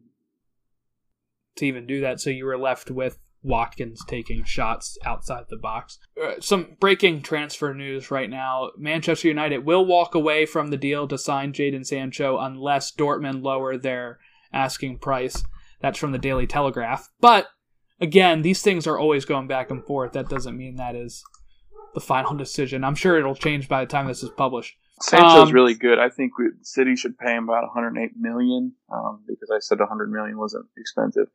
to even do that. So you were left with Watkins taking shots outside the box. Uh, some breaking transfer news right now: Manchester United will walk away from the deal to sign Jadon Sancho unless Dortmund lower their asking price. That's from the Daily Telegraph, but again, these things are always going back and forth. That doesn't mean that is the final decision. I'm sure it'll change by the time this is published. Sancho's Um, really good. I think we, City should pay him about 108 million um, because I said 100 million wasn't expensive.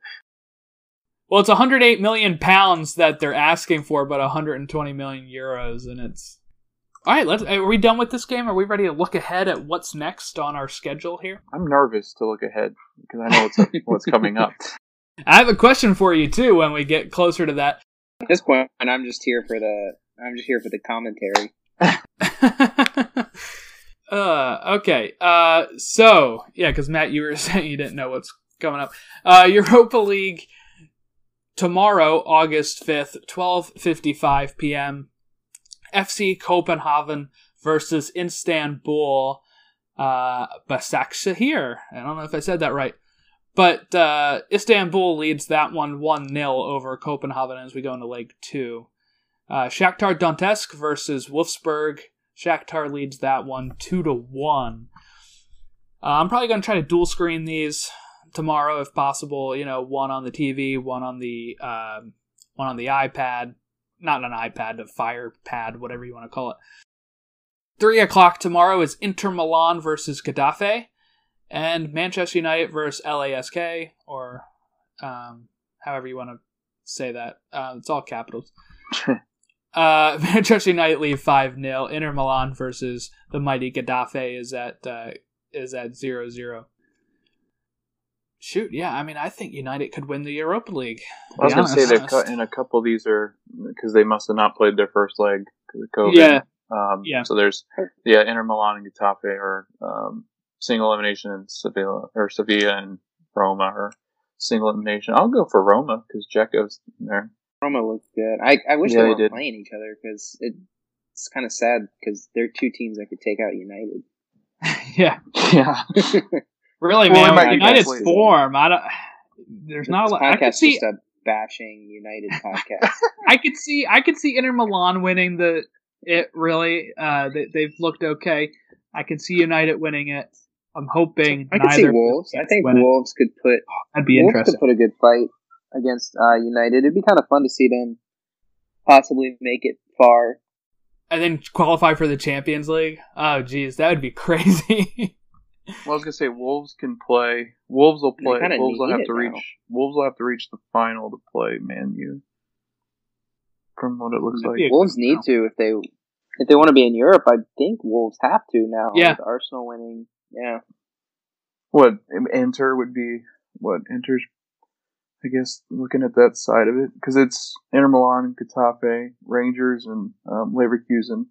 Well, it's 108 million pounds that they're asking for, but 120 million euros, and it's all right. Let's. Are we done with this game? Are we ready to look ahead at what's next on our schedule here? I'm nervous to look ahead because I know what's what's coming up. I have a question for you too when we get closer to that. At this point, I'm just here for the I'm just here for the commentary. uh, okay. Uh, so yeah, because Matt, you were saying you didn't know what's coming up. Uh, Europa League tomorrow, August fifth, twelve fifty five p.m. FC Copenhagen versus Istanbul. Uh, Başakşehir. I don't know if I said that right. But uh, Istanbul leads that one 1 0 over Copenhagen as we go into leg two. Uh, Shakhtar Donetsk versus Wolfsburg. Shakhtar leads that one 2 to 1. Uh, I'm probably going to try to dual screen these tomorrow if possible. You know, one on the TV, one on the um, one on the iPad, not an iPad, a Fire Pad, whatever you want to call it. Three o'clock tomorrow is Inter Milan versus Getafe, and Manchester United versus LASK, or um, however you want to say that. Uh, it's all capitals. uh, Manchester United lead five 0 Inter Milan versus the mighty Getafe is at uh, is at 0-0. Shoot, yeah, I mean, I think United could win the Europa League. I was going to say honest. that in a couple of these are because they must have not played their first leg because of COVID. Yeah, Um, Yeah. So there's yeah, Inter Milan and Getafe are um, single elimination, and Sevilla or Sevilla and Roma are single elimination. I'll go for Roma because Dzeko's in there. Roma looked good. I, I wish Yeah, they they weren't playing each other because it, it's kind of sad because they're two teams that could take out United. yeah, Yeah. really, Well, man. it might with be United's best form, I don't. There's not a lot. I could see. just a bashing United podcast. I could see. I could see Inter Milan winning the it. Really, uh, they, they've looked okay. I can see United winning it. I'm hoping. I could see neither of those Wolves. I think win it. Wolves could put That'd be Wolves interesting. could put a good fight against uh, United. It'd be kind of fun to see them possibly make it far. and then qualify for the Champions League. Oh, geez, that would be crazy. Well, I was gonna say Wolves can play. Wolves will play. Wolves will have it to now. reach. Wolves will have to reach the final to play Man U. From what it looks Might like. Wolves need to if they if they want to be in Europe. I think Wolves have to now. Yeah. with Arsenal winning. Yeah, What Inter would be? What Inter's? I guess looking at that side of it because it's Inter Milan, Getafe, Rangers, and um, Leverkusen.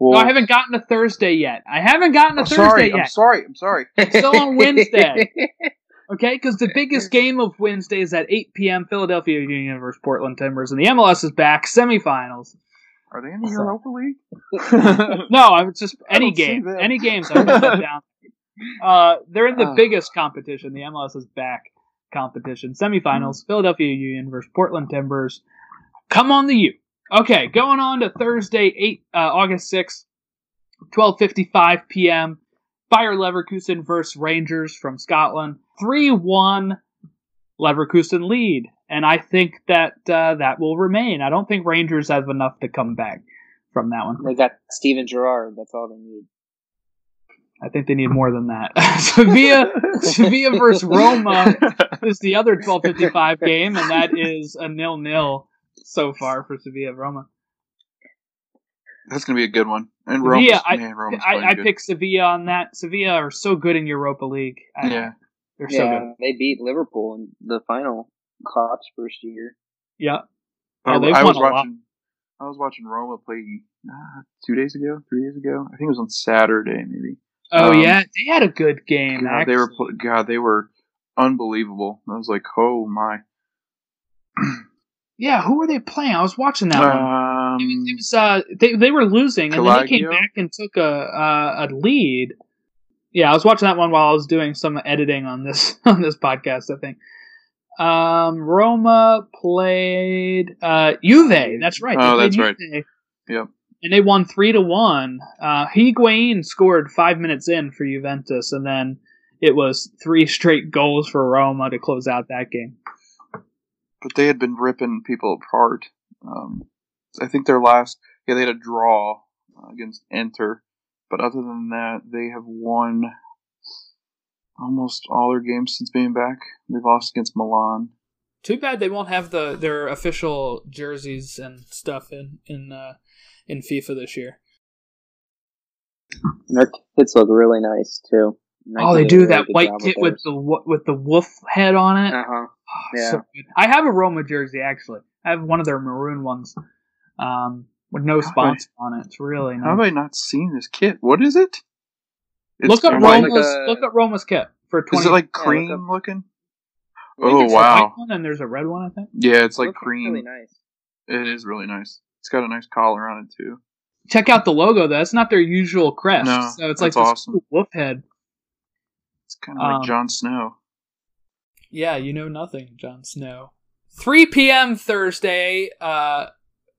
No, I haven't gotten a Thursday yet. I haven't gotten to I'm Thursday sorry. yet. I'm sorry. I'm sorry. It's still on Wednesday. Okay, because the biggest game of Wednesday is at 8 p.m. Philadelphia Union versus Portland Timbers, and the MLS is back semifinals. Are they in the So- Europa League? No, I was just any game, any games. I put that down. Uh, they're in the Ah. biggest competition, the MLS is back competition semifinals. Philadelphia Union versus Portland Timbers. Come on the U. Okay, going on to Thursday, eight uh, August sixth, twelve fifty five p.m. Bayer Leverkusen versus Rangers from Scotland. Three one Leverkusen lead, and I think that uh, that will remain. I don't think Rangers have enough to come back from that one. they got Steven Gerrard. That's all they need. I think they need more than that. Sevilla, Sevilla versus Roma is the other 12:55 game, and that is a nil-nil so far for Sevilla Roma. That's gonna be a good one. And Sevilla, Roma's, I- man, Roma's I, I good. picked Sevilla on that. Sevilla are so good in Europa League. I- Yeah. they're so good. they beat Liverpool in the final. Klopp's first year. Yeah, I, Oh, I was a lot. watching. I was watching Roma play uh, two days ago, three days ago. I think it was on Saturday, maybe. Oh Um, yeah, they had a good game. God, they were God, they were unbelievable. I was like, oh my. Yeah, who were they playing? I was watching that one. Um, It was, it was, uh, they they were losing, and then they came back and took a, a a lead. Yeah, I was watching that one while I was doing some editing on this on this podcast. I think. Um, Roma played uh, Juve. That's right. They Oh, that's right. Yep. And they won three to one. Uh, Higuain scored five minutes in for Juventus, and then it was three straight goals for Roma to close out that game. But they had been ripping people apart. Um, I think their last, yeah, they had a draw uh, against Inter, but other than that, they have won almost all their games since being back. They've lost against Milan. Too bad they won't have the their official jerseys and stuff in in uh, in FIFA this year. And their kits look really nice too. oh, they do that white kit with the with the wolf head on it. Uh huh. Yeah. so good. I have a Roma jersey actually. I have one of their maroon ones, um, with no sponsor on it. It's really nice. How have nice. I not seen this kit? What is it? Look up Roma's like a- look up Roma's kit for twenty. Is it like Yeah, look cream looking? Oh it's a white wow! one and there's a red one. I think. Yeah, it's like Looks cream. Really nice. It is really nice. It's got a nice collar on it too. Check out the logo. though. That's not their usual crest. No, so it's like that's this awesome. cool wolf head. It's kind of like Um, Jon Snow. Yeah, you know nothing, Jon Snow. 3 p.m. Thursday, uh,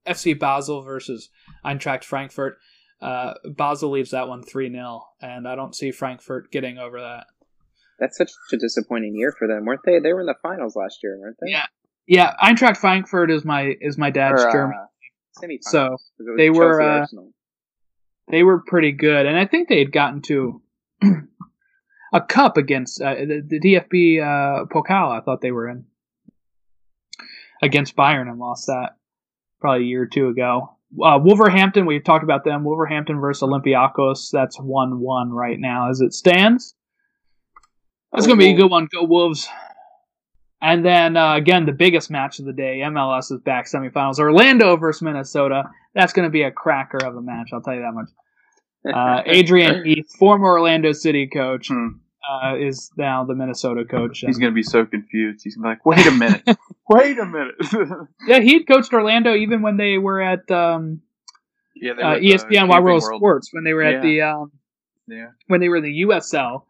FC Basel versus Eintracht Frankfurt. Uh, Basel leaves that one 3 0, and I don't see Frankfurt getting over that. That's such a disappointing year for them, weren't they? They were in the finals last year, weren't they? Yeah. Yeah, Eintracht Frankfurt is my is my dad's Or, uh, German. semifinals, So, 'cause it was they were, uh, They were pretty good, and I think they had gotten to a cup against uh, the, the DFB uh, Pokal. I thought they were in against Bayern and lost that probably a year or two ago. Uh, Wolverhampton, we've talked about them. Wolverhampton versus Olympiacos. That's one-one right now as it stands. That's going to be a good one. Go Wolves. And then uh, again, the biggest match of the day, MLS is back semifinals. Orlando versus Minnesota. That's going to be a cracker of a match. I'll tell you that much. Uh, Adrian Heath, former Orlando City coach, Hmm. uh, is now the Minnesota coach. He's gonna be so confused. He's gonna be like, "Wait a minute, wait a minute." yeah, he had coached Orlando even when they were at um, yeah, they uh, were at ESPN Wide World. Sports when they were at Yeah. the um, Yeah, when they were in the USL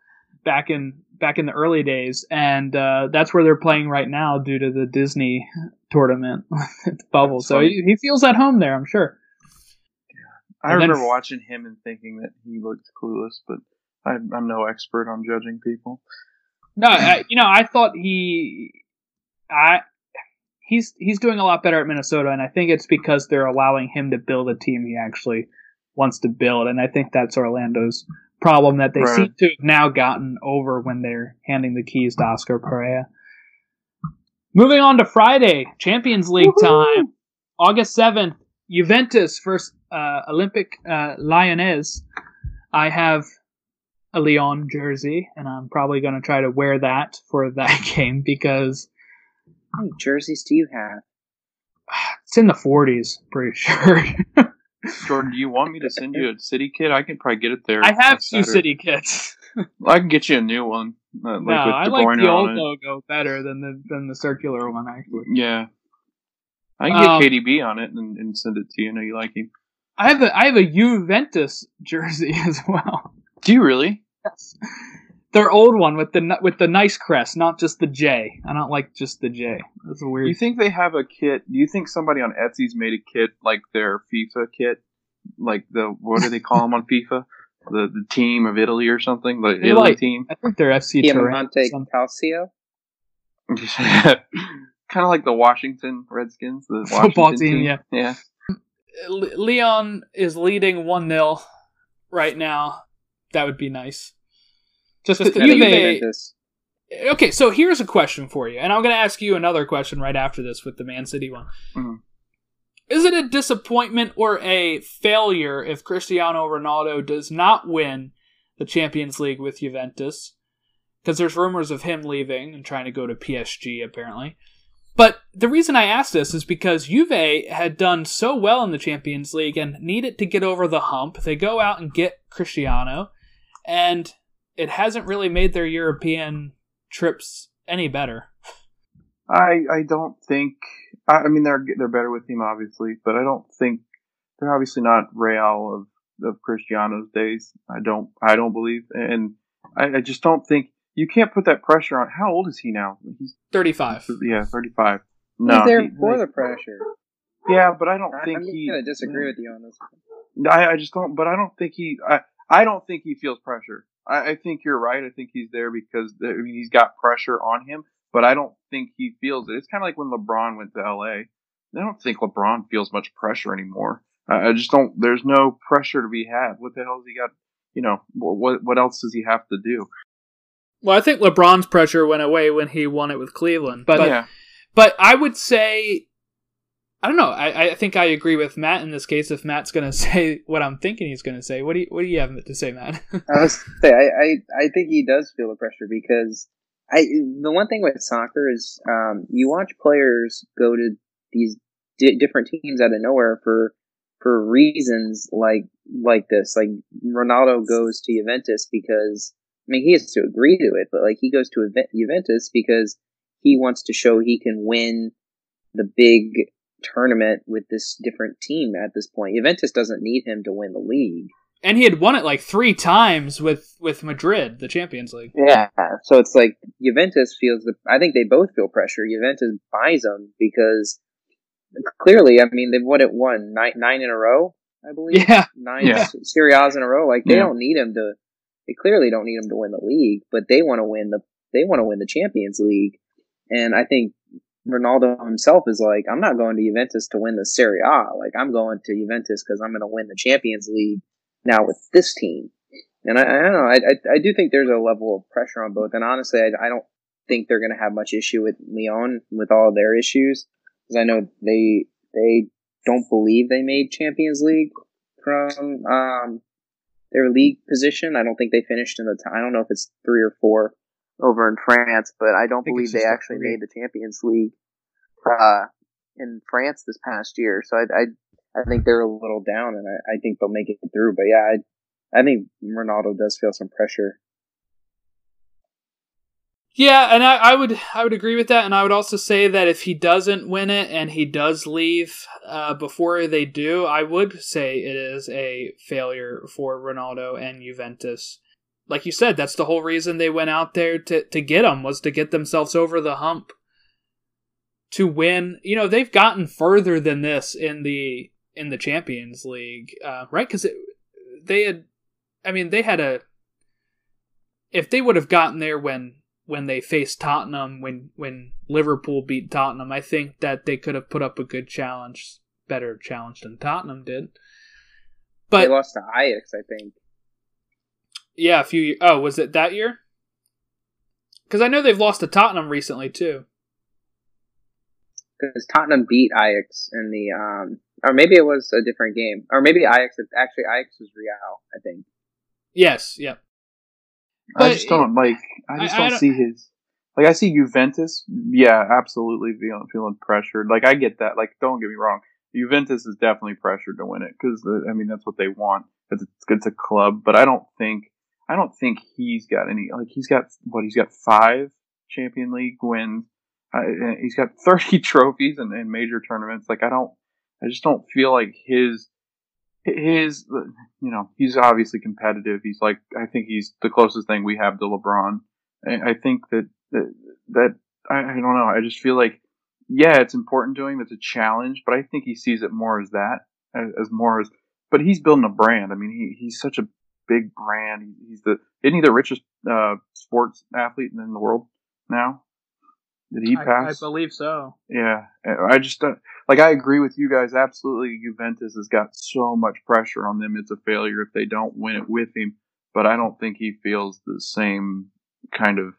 back in back in the early days, and uh, that's where they're playing right now due to the Disney tournament bubble. So he, he feels at home there, I'm sure. I And then- remember watching him and thinking that he looked clueless, but I, I'm no expert on judging people. No, I, you know, I thought he, I, he's he's doing a lot better at Minnesota, and I think it's because they're allowing him to build a team he actually wants to build, and I think that's Orlando's problem that they Right. seem to have now gotten over when they're handing the keys to Oscar Pareja. Moving on to Friday, Champions League time, August seventh, Juventus versus uh, Olympic uh, Lyonnais. I have a Lyon jersey, and I'm probably going to try to wear that for that game because How many jerseys do you have? it's in the 40s, pretty sure. Jordan, do you want me to send you a city kit? I can probably get it there. I have two city kits. I can get you a new one, uh, like no, with I like the old it. logo better than the than the circular one, actually. Yeah, I can get Um, KDB on it and, and send it to you. I know you like him. I have a I have a Juventus jersey as well. Do you really? Yes. Their old one with the with the nice crest, not just the J. I don't like just the J. That's a weird. You think they have a kit? Do you think somebody on Etsy's made a kit like their FIFA kit, like the what do they call them on FIFA? The the team of Italy or something, the They Italy like- team. I think they're FC Turin. Piemonte Some- Calcio? kind of like the Washington Redskins, the Football Washington team, yeah. yeah. Le- Lyon is leading 1 0 right now. That would be nice. Just, Just to Juve. Juventus. Okay, so here's a question for you, and I'm going to ask you another question right after this with the Man City one. Mhm. Is it a disappointment or a failure if Cristiano Ronaldo does not win the Champions League with Juventus? Because there's rumors of him leaving and trying to go to PSG, apparently. But the reason I ask this is because Juve had done so well in the Champions League and needed to get over the hump. They go out and get Cristiano, and it hasn't really made their European trips any better. I I don't think. I, I mean, they're they're better with him, obviously, but I don't think they're obviously not Real of of Cristiano's days. I don't I don't believe, and I, I just don't think you can't put that pressure on. How old is he now? He's 35. yeah, thirty five. No, He's there he- for the pressure. yeah, but I don't I- think I'm he. going to disagree with you on this. one. I, I just don't. But I don't think he. I, I don't think he feels pressure. I, I think you're right. I think he's there because I mean, he's got pressure on him. But I don't think he feels it. It's kind of like when LeBron went to LA. I don't think LeBron feels much pressure anymore. I, I just don't. There's no pressure to be had. What the hell has he got? You know, what what else does he have to do? Well, I think LeBron's pressure went away when he won it with Cleveland. But yeah, but I would say I don't know. I, I think I agree with Matt in this case. If Matt's going to say what I'm thinking he's going to say, what do you what do you have to say, Matt? I was say I, I I think he does feel the pressure because I the one thing with soccer is um, you watch players go to these di- different teams out of nowhere for for reasons like like this. Like Ronaldo goes to Juventus because I mean he has to agree to it, but like he goes to Juventus because he wants to show he can win the big tournament with this different team at this point. Juventus doesn't need him to win the league. and he had won it like three times with with Madrid, the Champions League. Yeah, so it's like Juventus feels the. I think they both feel pressure. Juventus buys them because clearly, I mean, they've won it one nine nine in a row, I believe. Yeah, nine Yeah. Serie A's in a row. Like they Yeah. don't need him to. They clearly don't need him to win the league, but they want to win the. They want to win the Champions League, and I think Ronaldo himself is like, I'm not going to Juventus to win the Serie A. Like, I'm going to Juventus because I'm going to win the Champions League now with this team. And I, I don't know. I, I, I, do think there's a level of pressure on both. And honestly, I, I don't think they're going to have much issue with Lyon with all their issues because I know they they don't believe they made Champions League from um, their league position. I don't think they finished in the. T- I don't know if it's three or four over in France, but I don't I believe they actually made the Champions League uh, in France this past year. So I, I, I think they're a little down, and I, I think they'll make it through. But yeah, I, I think Ronaldo does feel some pressure. Yeah, and I, I, would I would agree with that, and I would also say that if he doesn't win it and he does leave uh, before they do, I would say it is a failure for Ronaldo and Juventus like you said, that's the whole reason they went out there to, to get him was to get themselves over the hump to win. You know, they've gotten further than this in the in the Champions League, uh, right? Because they had, I mean, they had a. If they would have gotten there when when they faced Tottenham, when when Liverpool beat Tottenham, I think that they could have put up a good challenge, better challenge than Tottenham did. But they lost to Ajax, I think. Yeah, a few. Oh, was it that year? Because I know they've lost to Tottenham recently too. Because Tottenham beat Ajax in the, um, or maybe it was a different game, or maybe Ajax. Actually, Ajax was Real, I think. Yes. Yep. But I just don't like. I just I, don't, I don't, see his. Like I see Juventus. Yeah, absolutely feeling feeling pressured. Like I get that. Like don't get me wrong. Juventus is definitely pressured to win it because I mean that's what they want. It's, it's a club, but I don't think I don't think he's got any. Like he's got what? He's got five Champion League wins. Uh, he's got 30 trophies in, in major tournaments. Like I don't. I just don't feel like his his you know he's obviously competitive. He's like I think he's the closest thing we have to LeBron. I think that that, that I, I don't know. I just feel like yeah, it's important to him. It's a challenge, but I think he sees it more as that as, as more as. But he's building a brand. I mean, he, he's such a big brand. He's the isn't he the richest uh, sports athlete in the world now? Did he pass? I, I believe so. Yeah, I just uh, like I agree with you guys. Absolutely, Juventus has got so much pressure on them. It's a failure if they don't win it with him. But I don't think he feels the same kind of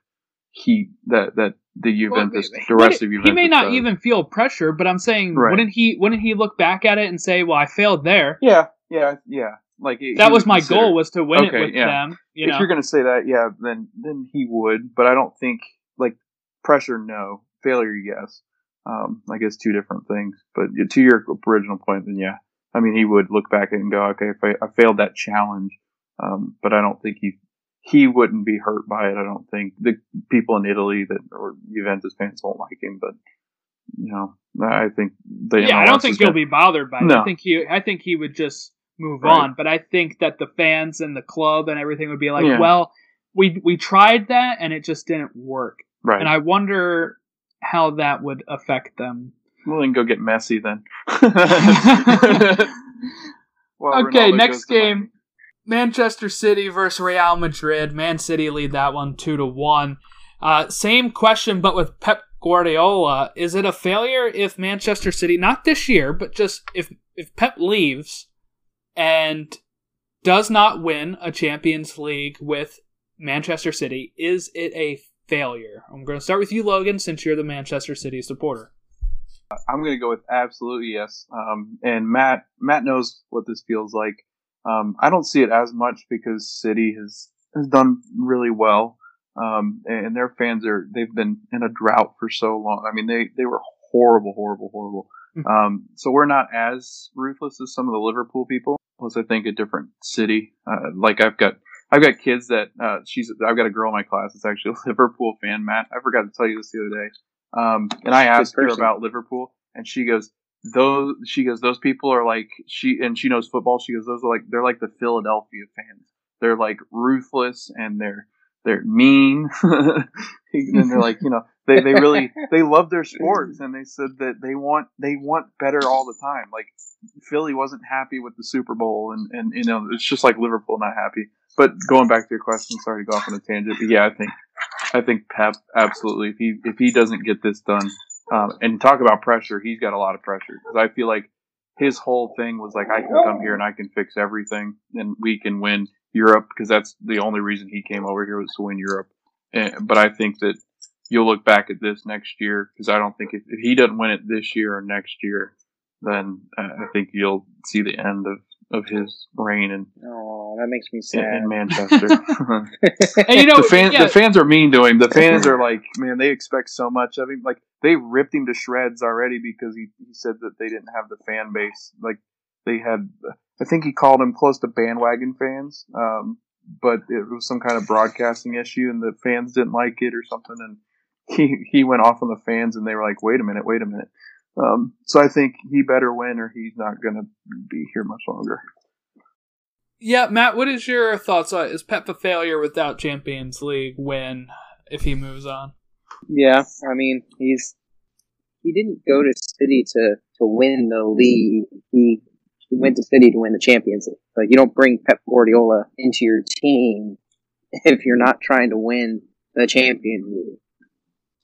heat that that the Juventus, well, the rest of Juventus. He may not does. even feel pressure, but I'm saying, right. wouldn't he? Wouldn't he look back at it and say, "Well, I failed there." Yeah, yeah, yeah. Like that was my consider, goal was to win okay, it with yeah. them. You if know? you're gonna say that, yeah, then then he would. But I don't think like pressure, no. Failure, yes. Um, I guess two different things. But to your original point, then yeah, I mean he would look back and go, okay, if I, I failed that challenge, um, but I don't think he he wouldn't be hurt by it. I don't think the people in Italy that or Juventus fans won't like him, but you know, I think the yeah, MLS I don't think he'll gonna, be bothered by it. No. I think he I think he would just move right. on. But I think that the fans and the club and everything would be like, yeah. well, we we tried that and it just didn't work. Right. And I wonder how that would affect them. Well, then go get Messi then. well, okay, next game. Manchester City versus Real Madrid. Man City lead that one two to one. Uh, same question, but with Pep Guardiola. Is it a failure if Manchester City, not this year, but just if if Pep leaves, and does not win a Champions League with Manchester City, is it a failure? I'm going to start with you, Logan, since you're the Manchester City supporter. I'm going to go with absolutely yes. Um, and Matt, Matt knows what this feels like. Um, I don't see it as much because City has has done really well, um, and their fans are they've been in a drought for so long. I mean, they they were horrible, horrible, horrible. Hmm. Um, so we're not as ruthless as some of the Liverpool people. Plus, I think a different city. Uh, like I've got, I've got kids that uh, she's. I've got a girl in my class that's actually a Liverpool fan. Matt, I forgot to tell you this the other day. Um, and I asked her about Liverpool, and she goes, "Those." She goes, "Those people are like she." And she knows football. She goes, "Those are like they're like the Philadelphia fans. They're like ruthless and they're they're mean." and they're like, you know, they, they really they love their sports and they said that they want they want better all the time like philly wasn't happy with the super bowl and and you know it's just like liverpool not happy but going back to your question sorry to go off on a tangent but yeah i think i think pep absolutely if he if he doesn't get this done Um, and talk about pressure, he's got a lot of pressure because I feel like his whole thing was like, I can come here and I can fix everything and we can win Europe because that's the only reason he came over here was to win Europe. And, but I think that you'll look back at this next year because I don't think if, if, he doesn't win it this year or next year, then uh, I think you'll see the end of, of his reign and oh that makes me sad in, in Manchester. and you know the fans yeah. the fans are mean to him. The fans are like, man, they expect so much of him. Like they ripped him to shreds already because he, he said that they didn't have the fan base. Like they had, I think he called them close to bandwagon fans. Um, but it was some kind of broadcasting issue and the fans didn't like it or something. And he, he went off on the fans and they were like, wait a minute, wait a minute. Um, so I think he better win or he's not going to be here much longer. Yeah, Matt, what is your thoughts on is Pep a failure without Champions League win if he moves on? Yeah, I mean he's he didn't go to City to to win the league. He he went to City to win the Champions League. Like you don't bring Pep Guardiola into your team if you're not trying to win the Champions League.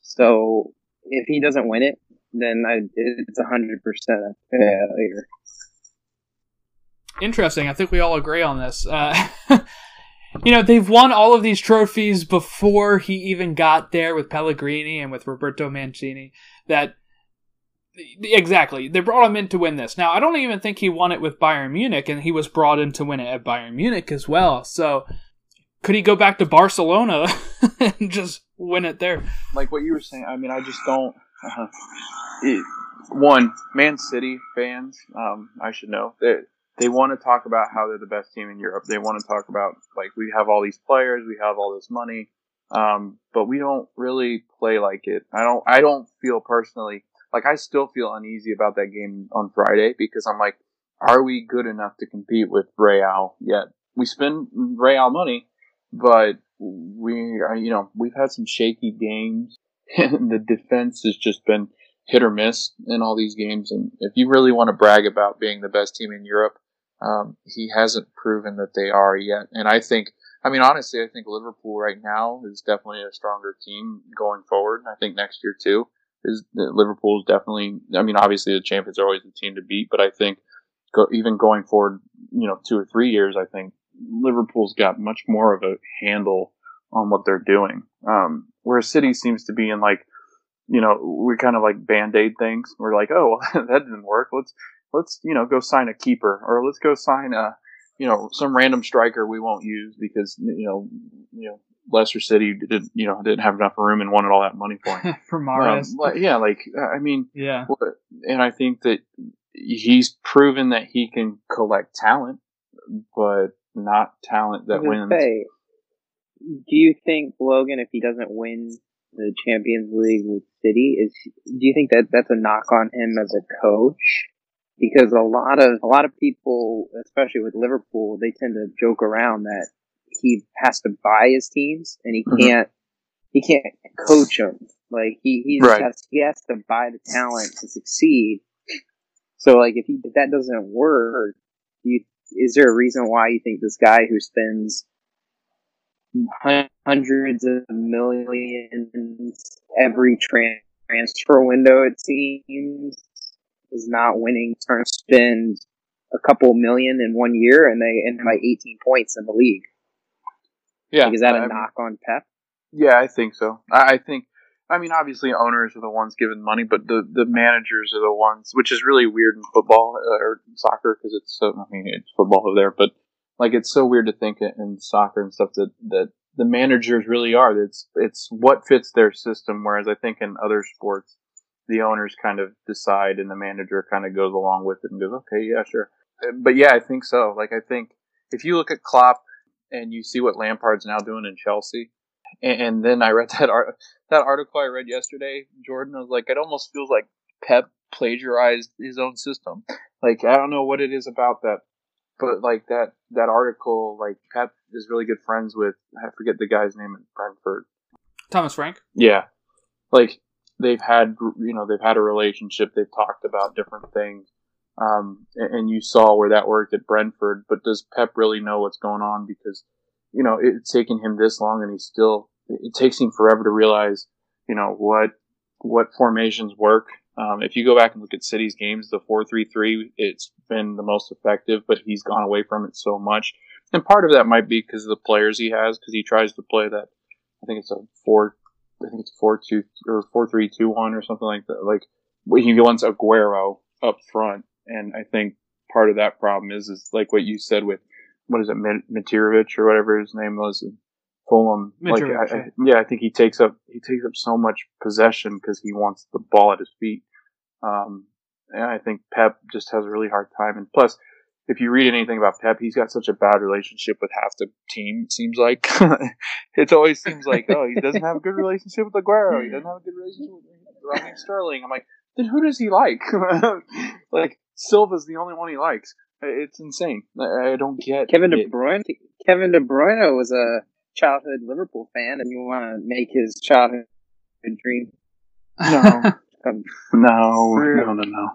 So if he doesn't win it, then I, it's a hundred percent a failure. Interesting. I think we all agree on this. Uh, you know, they've won all of these trophies before he even got there with Pellegrini and with Roberto Mancini. That exactly they brought him in to win this. Now, I don't even think he won it with Bayern Munich, and he was brought in to win it at Bayern Munich as well. So, could he go back to Barcelona and just win it there? Like what you were saying. I mean, I just don't. Uh, it, one, Man City fans, um, I should know they they want to talk about how they're the best team in Europe. They want to talk about like we have all these players, we have all this money, um, but we don't really play like it. I don't. I don't feel personally like I still feel uneasy about that game on Friday because I'm like, are we good enough to compete with Real yet? We spend Real money, but we are, you know, we've had some shaky games and the defense has just been hit or miss in all these games. And if you really want to brag about being the best team in Europe, um, he hasn't proven that they are yet. And I think, I mean, honestly, I think Liverpool right now is definitely a stronger team going forward. I think next year too is Liverpool is definitely. I mean, obviously the champions are always the team to beat, but I think go, even going forward, you know, two or three years, I think Liverpool's got much more of a handle on what they're doing. Um, whereas City seems to be in like, you know, we kind of like band aid things. We're like, oh, well, that didn't work. Let's let's you know go sign a keeper or let's go sign a you know some random striker we won't use because you know you know Leicester City didn't you know didn't have enough room and wanted all that money for him. for Mahrez. Um, like, yeah, like I mean, yeah, and I think that he's proven that he can collect talent, but not talent that wins. Say, do you think Logan, if he doesn't win the Champions League with City, is do you think that that's a knock on him as a coach? Because a lot of a lot of people, especially with Liverpool, they tend to joke around that he has to buy his teams and he Mhm. can't he can't coach them. Like he he Right. has he has to buy the talent to succeed. So like if he if that doesn't work, you is there a reason why you think this guy who spends hundreds of millions every tran- transfer window it seems is not winning turn to spend a couple million in one year and they end by 18 points in the league Yeah, like, is that a mean, knock on pep Yeah, I think so. I, I think. I mean, obviously, owners are the ones giving money, but the, the managers are the ones, which is really weird in football uh, or soccer because it's so. I mean, it's football over there, but like it's so weird to think in- soccer and stuff that that the managers really are. It's it's what fits their system. Whereas I think in other sports, the owners kind of decide, and the manager kind of goes along with it and goes, "Okay, yeah, sure." Uh, But yeah, I think so. Like I think if you look at Klopp and you see what Lampard's now doing in Chelsea and, and then I read that art, that article I read yesterday, Jordan. I was like, it almost feels like Pep plagiarized his own system. Like I don't know what it is about that, but like that that article, like Pep is really good friends with I forget the guy's name at Brentford. Thomas Frank. Yeah, like they've had you know they've had a relationship. They've talked about different things. Um, and, and you saw where that worked at Brentford, but does Pep really know what's going on? Because you know, it's taken him this long and he's still, it takes him forever to realize, you know, what what formations work. Um, if you go back and look at City's games, the four three three, it's been the most effective, but he's gone away from it so much. And part of that might be because of the players he has, because he tries to play that. I think it's a four. I think it's four two or four three two one or something like that. Like he wants Aguero up front, and I think part of that problem is is like what you said with what is it, Matirovic or whatever his name was, Fulham. Like, I, I, yeah, I think he takes up he takes up so much possession because he wants the ball at his feet. Um, and I think Pep just has a really hard time. And plus, if you read anything about Pep, he's got such a bad relationship with half the team. It seems like it always seems like oh he doesn't have a good relationship with Aguero. He doesn't have a good relationship with Raheem Sterling. I'm like, then who does he like? like Silva's the only one he likes. It's insane. I, I don't get Kevin De it. Bruyne. Kevin De Bruyne was a childhood Liverpool fan, and you want to make his childhood dream. No, Um, no, no, no, no.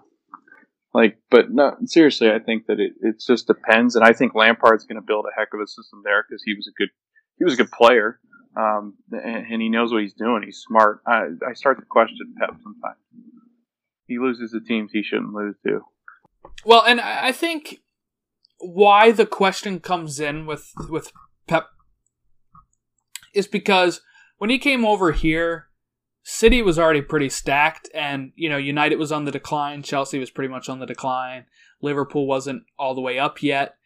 Like, but no, seriously, I think that it, it just depends, and I think Lampard's going to build a heck of a system there because he was a good he was a good player, um, and, and he knows what he's doing. He's smart. I, I start to question Pep sometimes. He loses the teams he shouldn't lose to. Well, and I I think why the question comes in with with Pep is because when he came over here, City was already pretty stacked, and you know United was on the decline, Chelsea was pretty much on the decline, Liverpool wasn't all the way up yet,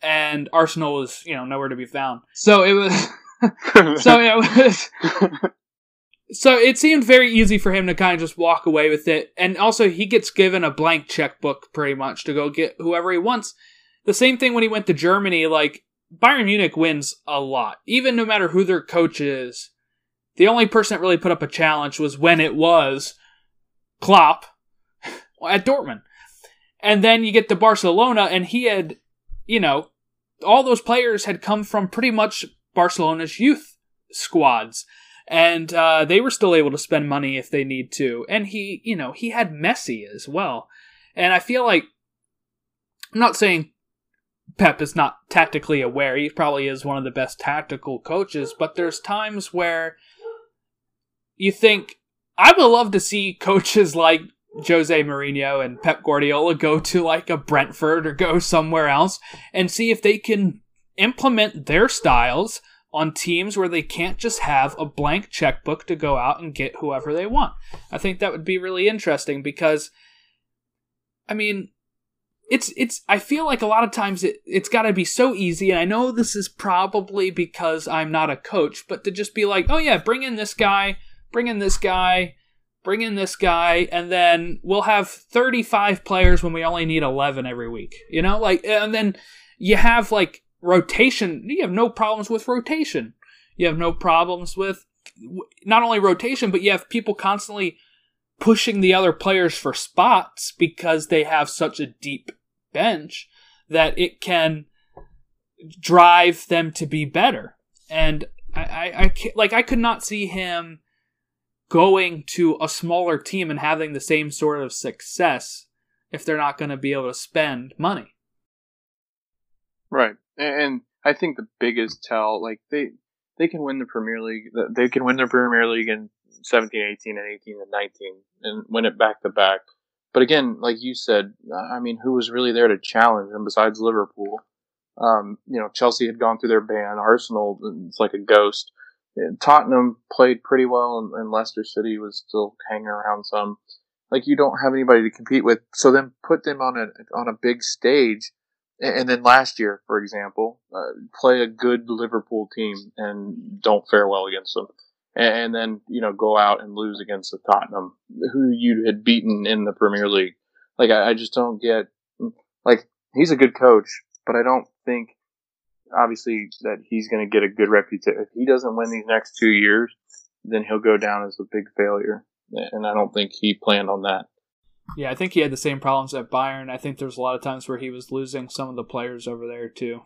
and Arsenal was you know nowhere to be found. So it was. so it was. So it seemed very easy for him to kind of just walk away with it. And also, he gets given a blank checkbook pretty much to go get whoever he wants. The same thing when he went to Germany, like, Bayern Munich wins a lot. Even no matter who their coach is. The only person that really put up a challenge was when it was Klopp at Dortmund. And then you get to Barcelona, and he had, you know, all those players had come from pretty much Barcelona's youth squads and uh, they were still able to spend money if they need to. And he, you know, he had Messi as well. And I feel like I'm not saying Pep is not tactically aware. He probably is one of the best tactical coaches, but there's times where you think I would love to see coaches like Jose Mourinho and Pep Guardiola go to like a Brentford or go somewhere else and see if they can implement their styles on teams where they can't just have a blank checkbook to go out and get whoever they want. I think that would be really interesting because I mean it's it's I feel like a lot of times it it's got to be so easy and I know this is probably because I'm not a coach, but to just be like, "Oh yeah, bring in this guy, bring in this guy, bring in this guy and then we'll have 35 players when we only need 11 every week." You know, like and then you have like rotation, you have no problems with rotation. You have no problems with not only rotation, but you have people constantly pushing the other players for spots because they have such a deep bench that it can drive them to be better. And I, I, I like I could not see him going to a smaller team and having the same sort of success if they're not going to be able to spend money. Right, and, I think the biggest tell, like they they can win the Premier League, they can win the Premier League in 17, 18, and 18 and 19, and win it back to back. But again, like you said, I mean, who was really there to challenge them besides Liverpool? Um, you know, Chelsea had gone through their ban. Arsenal, it's like a ghost. And Tottenham played pretty well, and, and Leicester City was still hanging around some. Like you don't have anybody to compete with, so then put them on a on a big stage and then last year, for example, uh, play a good Liverpool team and don't fare well against them, and then you know go out and lose against the Tottenham, who you had beaten in the Premier League. Like I, I just don't get. Like he's a good coach, but I don't think obviously that he's going to get a good reputation. If he doesn't win these next two years, then he'll go down as a big failure, and I don't think he planned on that. Yeah, I think he had the same problems at Bayern. I think there's a lot of times where he was losing some of the players over there too.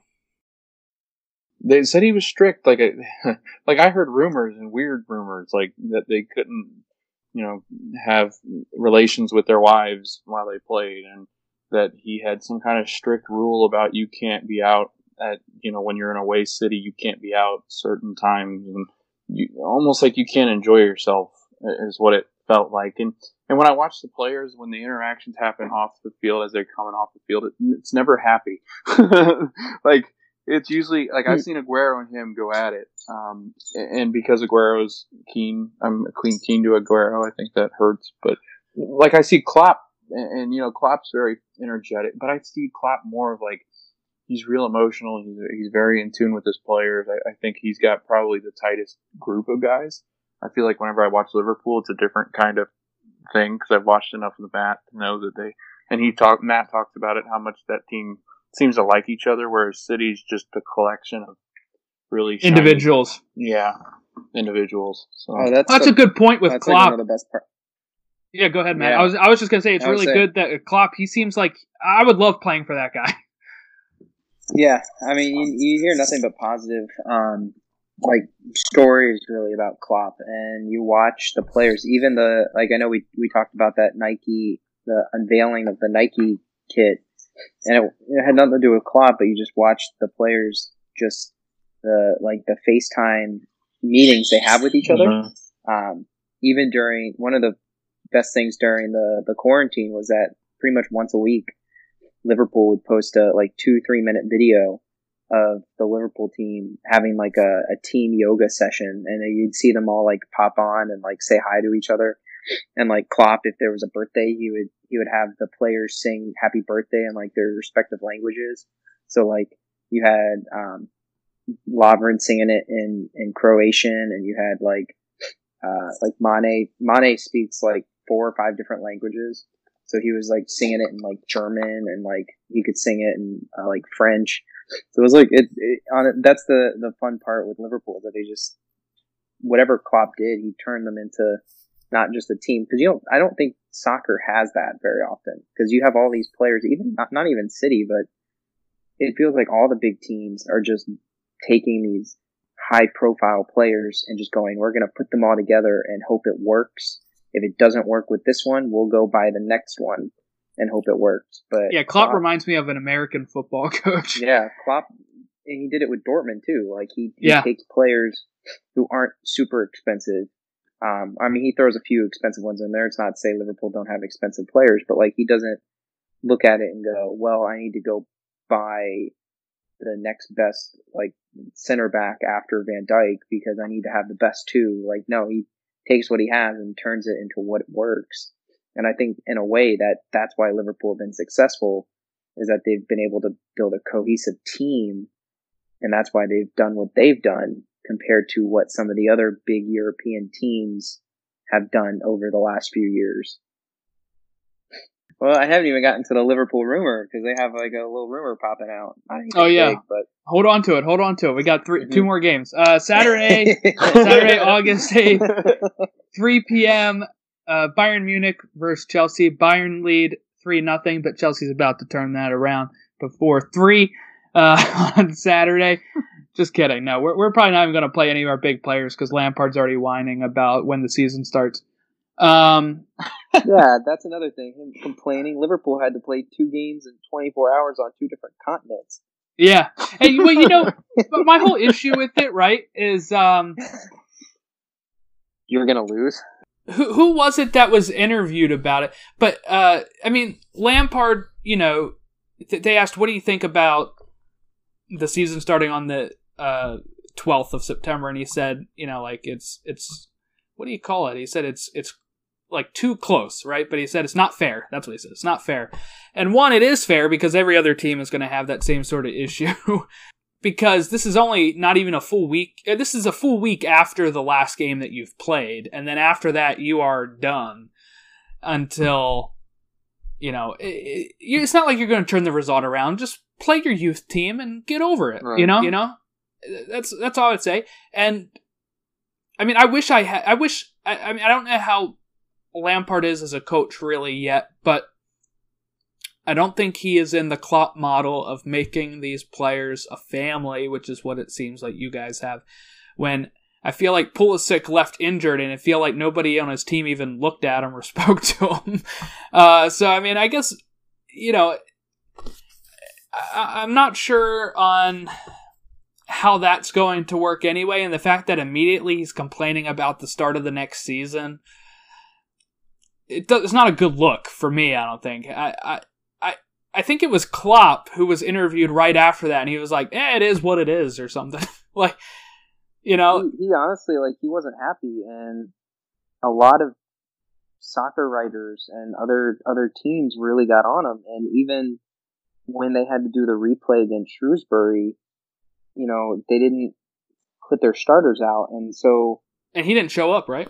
They said he was strict. Like, I, like I heard rumors and weird rumors, like that they couldn't, you know, have relations with their wives while they played, and that he had some kind of strict rule about you can't be out at, you know, when you're in a away city, you can't be out certain times, and you almost like you can't enjoy yourself is what it felt like. And and when I watch the players, when the interactions happen off the field as they're coming off the field, it, it's never happy. like it's usually like I've seen Aguero and him go at it, um, and because Aguero's keen, I'm a keen keen to Aguero. I think that hurts, but like I see Klopp, and, and you know Klopp's very energetic, but I see Klopp more of like he's real emotional. He's he's very in tune with his players. I, I think he's got probably the tightest group of guys. I feel like whenever I watch Liverpool, it's a different kind of thing because I've watched enough of the Matt to know that they. And he talked. Matt talked about it how much that team seems to like each other, whereas City's just a collection of really shiny- Individuals. Yeah, individuals. So Oh, that's That's the- a good point with that's like Klopp. one of the best part. Yeah, go ahead, Matt. Yeah. I was I was just gonna say it's really say- good that Klopp. He seems like I would love playing for that guy. Yeah, I mean, you, you hear nothing but positive, um, like stories really about Klopp, and you watch the players. Even the like, I know we we talked about that Nike, the unveiling of the Nike kit, and it, it had nothing to do with Klopp, but you just watched the players just the like the FaceTime meetings they have with each other. Mhm. Um, even during one of the best things during the the quarantine was that pretty much once a week, Liverpool would post a like two three minute video of the Liverpool team having like a, a team yoga session, and you'd see them all like pop on and like say hi to each other. And like Klopp, if there was a birthday, he would he would have the players sing happy birthday in like their respective languages. So like you had um, Lovren singing it in in Croatian, and you had like uh, like Mane Mane speaks like four or five different languages. So he was like singing it in like German and like he could sing it in uh, like French. So it was like it, it on it, that's the the fun part with Liverpool that they just whatever Klopp did, he turned them into not just a team. Because you don't I don't think soccer has that very often. Because you have all these players even not, not even City but it feels like all the big teams are just taking these high profile players and just going we're going to put them all together and hope it works if it doesn't work with this one we'll go buy the next one and hope it works but Yeah, Klopp reminds me of an American football coach. yeah, Klopp, and he did it with Dortmund too. Like he, he Yeah. takes players who aren't super expensive. Um, I mean, he throws a few expensive ones in there. It's not to say Liverpool don't have expensive players, but like he doesn't look at it and go, "Well, I need to go buy the next best like center back after Van Dijk because I need to have the best two." Like, no, he takes what he has and turns it into what works. And I think in a way that that's why Liverpool have been successful is that they've been able to build a cohesive team, and that's why they've done what they've done compared to what some of the other big European teams have done over the last few years. Well, I haven't even gotten to the Liverpool rumor because they have like a little rumor popping out. Oh, yeah. big, but Hold on to it. Hold on to it. We got 3 Mhm. two more games. Uh, Saturday, Saturday, August eighth, three p.m. Uh, Bayern Munich versus Chelsea. Bayern lead three nothing, but Chelsea's about to turn that around before three uh, on Saturday. Just kidding. No, we're we're probably not even going to play any of our big players because Lampard's already whining about when the season starts. Um, yeah, that's another thing. Him complaining. Liverpool had to play two games in 24 hours on two different continents. yeah. Hey, well, you know, but my whole issue with it, right, is um, you're gonna lose. who who was it that was interviewed about it? But uh, I mean, Lampard. You know, th- they asked, "What do you think about the season starting on the uh, twelfth of September?" And he said, "You know, like it's it's what do you call it?" He said it's it's like too close, right? But he said it's not fair. That's what he said. It's not fair. And one, it is fair because every other team is going to have that same sort of issue. because this is only not even a full week. uh, This is a full week after the last game that you've played, and then after that, you are done until you know. It, it, it's not like you're going to turn the result around. Just play your youth team and get over it. Right. You know. You know. That's that's all I'd say. And I mean, I wish I had. I wish. I, I mean, I don't know how Lampard is as a coach really yet, but I don't think he is in the Klopp model of making these players a family, which is what it seems like you guys have. When I feel like Pulisic left injured, and I feel like nobody on his team even looked at him or spoke to him. Uh, so I mean, I guess you know, I, I'm not sure on how that's going to work anyway, and the fact that immediately he's complaining about the start of the next season. It does, it's not a good look for me. I don't think. I, I I I think it was Klopp who was interviewed right after that, and he was like, "Eh, it is what it is," or something. like, you know, he, he honestly like he wasn't happy, and a lot of soccer writers and other other teams really got on him, and even when they had to do the replay against Shrewsbury, you know, they didn't put their starters out, and so and he didn't show up, right?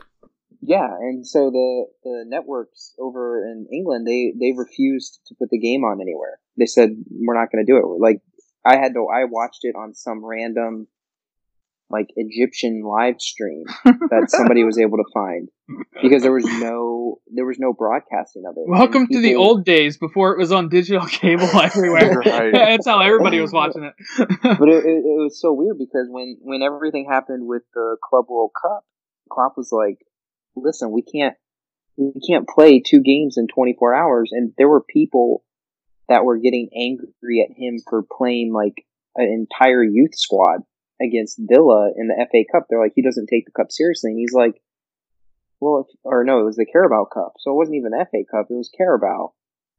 Yeah, and so the the networks over in England they they refused to put the game on anywhere. They said we're not going to do it. Like I had to I watched it on some random like Egyptian live stream that somebody was able to find because there was no there was no broadcasting of it. Welcome people, to the old days before it was on digital cable everywhere. right. That's how everybody was watching it. but it, it, it, was so weird because when when everything happened with the Club World Cup, Klopp was like, "Listen, we can't we can't play two games in 24 hours," and there were people that were getting angry at him for playing like an entire youth squad against Villa in the FA Cup. They're like, he doesn't take the cup seriously. And he's like, well, if, or no, it was the Carabao Cup. So it wasn't even FA Cup. It was Carabao.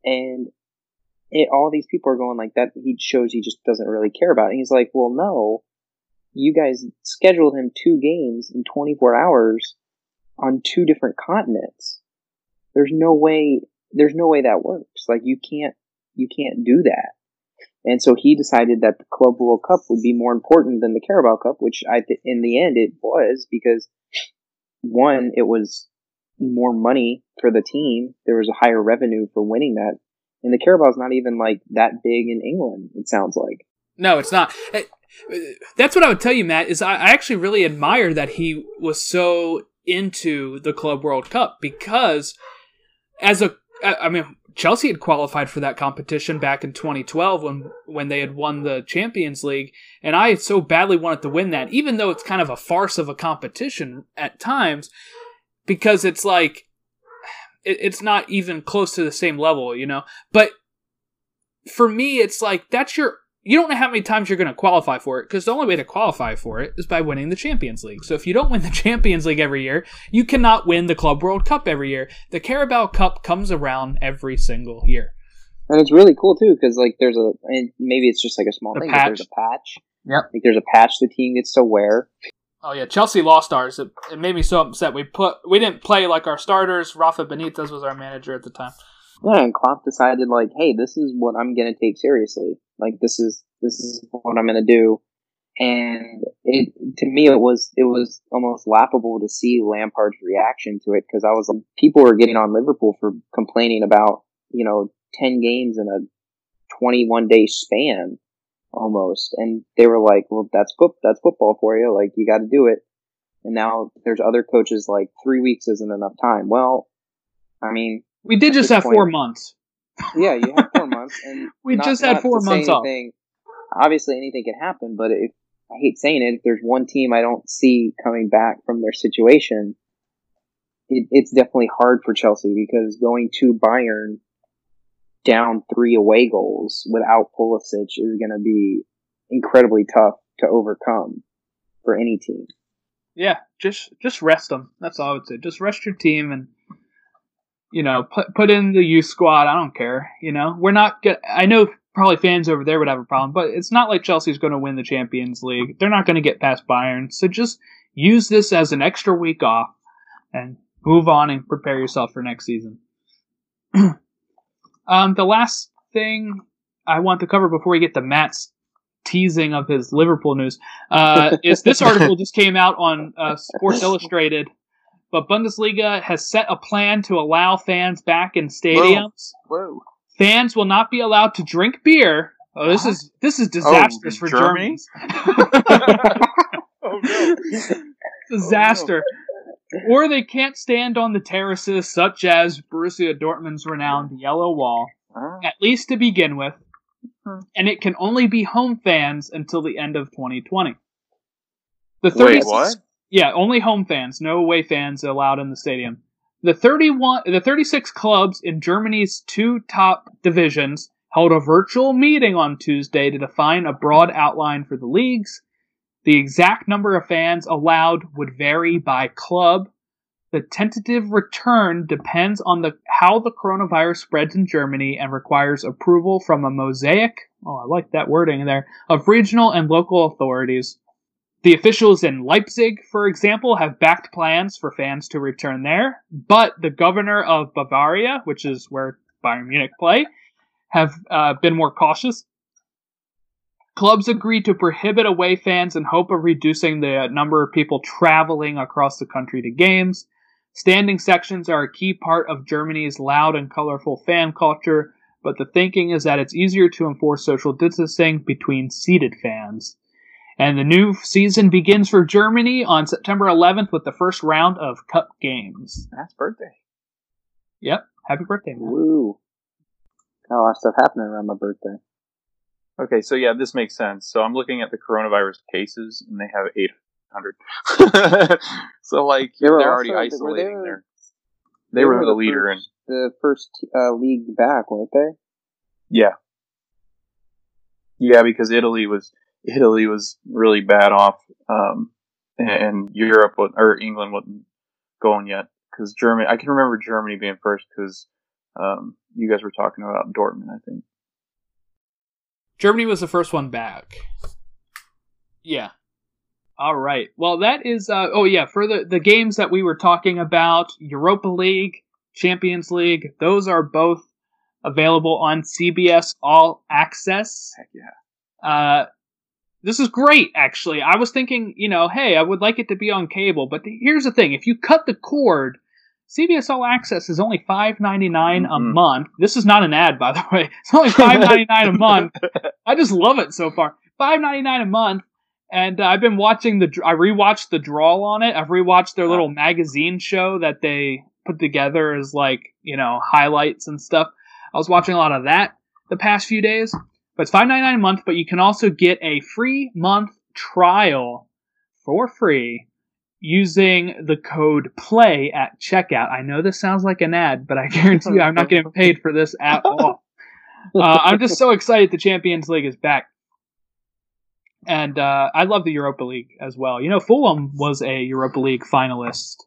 And it, all these people are going like that. He shows he just doesn't really care about it. And he's like, well, no, you guys scheduled him two games in 24 hours on two different continents. There's no way, there's no way that works. Like you can't, you can't do that. And so he decided that the Club World Cup would be more important than the Carabao Cup, which I in the end it was because one, it was more money for the team. There was a higher revenue for winning that. And the Carabao's not even like that big in England, it sounds like. No, it's not. That's what I would tell you, Matt, is I actually really admire that he was so into the Club World Cup because as a I mean, Chelsea had qualified for that competition back in 2012 when when they had won the Champions League, and I so badly wanted to win that, even though it's kind of a farce of a competition at times, because it's like it, it's not even close to the same level, you know. But for me, it's like that's your you don't know how many times you're going to qualify for it because the only way to qualify for it is by winning the Champions League. So if you don't win the Champions League every year, you cannot win the Club World Cup every year. The Carabao Cup comes around every single year. And it's really cool too because like there's a and maybe it's just like a small the thing. But there's a patch. Yep. Like there's a patch the team gets to wear. Oh yeah, Chelsea lost ours. It, it made me so upset. We put we didn't play like our starters. Rafa Benitez was our manager at the time. Yeah, and Klopp decided like, hey, this is what I'm gonna take seriously. Like this is this is what I'm gonna do. And it to me it was it was almost laughable to see Lampard's reaction to it because I was like, people were getting on Liverpool for complaining about you know ten games in a 21 day span almost, and they were like, well, that's that's football for you. Like you got to do it. And now there's other coaches like three weeks isn't enough time. Well, I mean, we did just have point, four months. Yeah, you have four months, and we not, just had four months off. Obviously, anything can happen, but if I hate saying it, if there's one team I don't see coming back from their situation, it, it's definitely hard for Chelsea because going to Bayern down three away goals without Pulisic is going to be incredibly tough to overcome for any team. Yeah, just just rest them. That's all I would say. Just rest your team and you know, put put in the youth squad. I don't care. You know, we're not. Get, I know probably fans over there would have a problem, but it's not like Chelsea's going to win the Champions League. They're not going to get past Bayern. So just use this as an extra week off and move on and prepare yourself for next season. um, the last thing I want to cover before we get to Matt's teasing of his Liverpool news uh, is this article just came out on uh, Sports Illustrated but Bundesliga has set a plan to allow fans back in stadiums. Whoa. Whoa. Fans will not be allowed to drink beer. Oh, this is this is disastrous oh, for Germany. oh no! Disaster. Oh, no. Or they can't stand on the terraces, such as Borussia Dortmund's renowned Yellow Wall, ah. at least to begin with. And it can only be home fans until the end of 2020. The 36, Wait, what? Yeah, only home fans, no away fans allowed in the stadium. The 31 the 36 clubs in Germany's two top divisions held a virtual meeting on Tuesday to define a broad outline for the leagues. The exact number of fans allowed would vary by club. The tentative return depends on the how the coronavirus spreads in Germany and requires approval from a mosaic. Oh, I like that wording there of regional and local authorities. The officials in Leipzig, for example, have backed plans for fans to return there, but the governor of Bavaria, which is where Bayern Munich play, have uh, been more cautious. Clubs agreed to prohibit away fans in hope of reducing the number of people traveling across the country to games. Standing sections are a key part of Germany's loud and colorful fan culture, but the thinking is that it's easier to enforce social distancing between seated fans. And the new season begins for Germany on September 11th with the first round of cup games. That's birthday. Yep. Happy birthday, man. Woo. Got a lot of stuff happening around my birthday. Okay, so yeah, this makes sense. So I'm looking at the coronavirus cases, and they have 800. so like they they're already they were isolating there- their. They were the leader, and first, the first uh, league back, weren't they? yeah, yeah, because Italy was Italy was really bad off, um, and Europe or England wasn't going yet because Germany. I can remember Germany being first because um, you guys were talking about Dortmund, I think. Germany was the first one back. Yeah. All right. Well, that is. Uh, oh yeah, for the the games that we were talking about, Europa League, Champions League, those are both available on CBS All Access. Heck yeah. Uh, this is great, actually. I was thinking, you know, hey, I would like it to be on cable, but the, here's the thing: if you cut the cord, CBS All Access is only five ninety nine a Mhm. month. This is not an ad, by the way. It's only five ninety nine a month. I just love it so far. Five ninety nine a month, and uh, I've been watching the. I rewatched the draw on it. I've rewatched their little magazine show that they put together as like you know highlights and stuff. I was watching a lot of that the past few days. But it's five ninety nine a month. But you can also get a free month trial for free using the code play at checkout. I know this sounds like an ad, but I guarantee you I'm not getting paid for this at all. Uh, I'm just so excited the Champions League is back. And uh, I love the Europa League as well. You know, Fulham was a Europa League finalist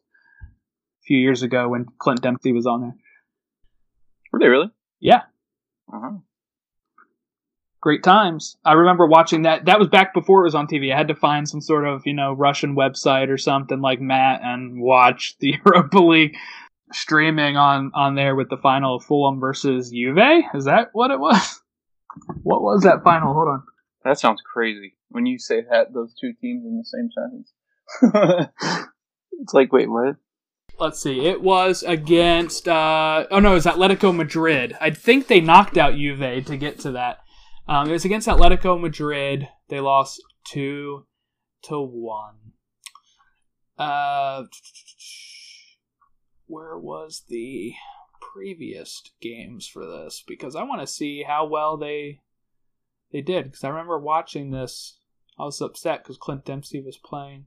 a few years ago when Clint Dempsey was on there. Were they really? Yeah, Uh-huh. Great times. I remember watching that. That was back before it was on TV. I had to find some sort of, you know, Russian website or something like Matt and watch the Europa League streaming on on there with the final of Fulham versus Juve. Is that what it was? What was that final? Hold on. That sounds crazy when you say that those two teams in the same sentence. it's like, wait, what? Let's see. It was against. Uh, oh no, it was Atletico Madrid. I think they knocked out Juve to get to that. Um, it was against Atletico Madrid. They lost two to one. Uh, where was the previous games for this? Because I want to see how well they they did. Because I remember watching this. I was upset because Clint Dempsey was playing.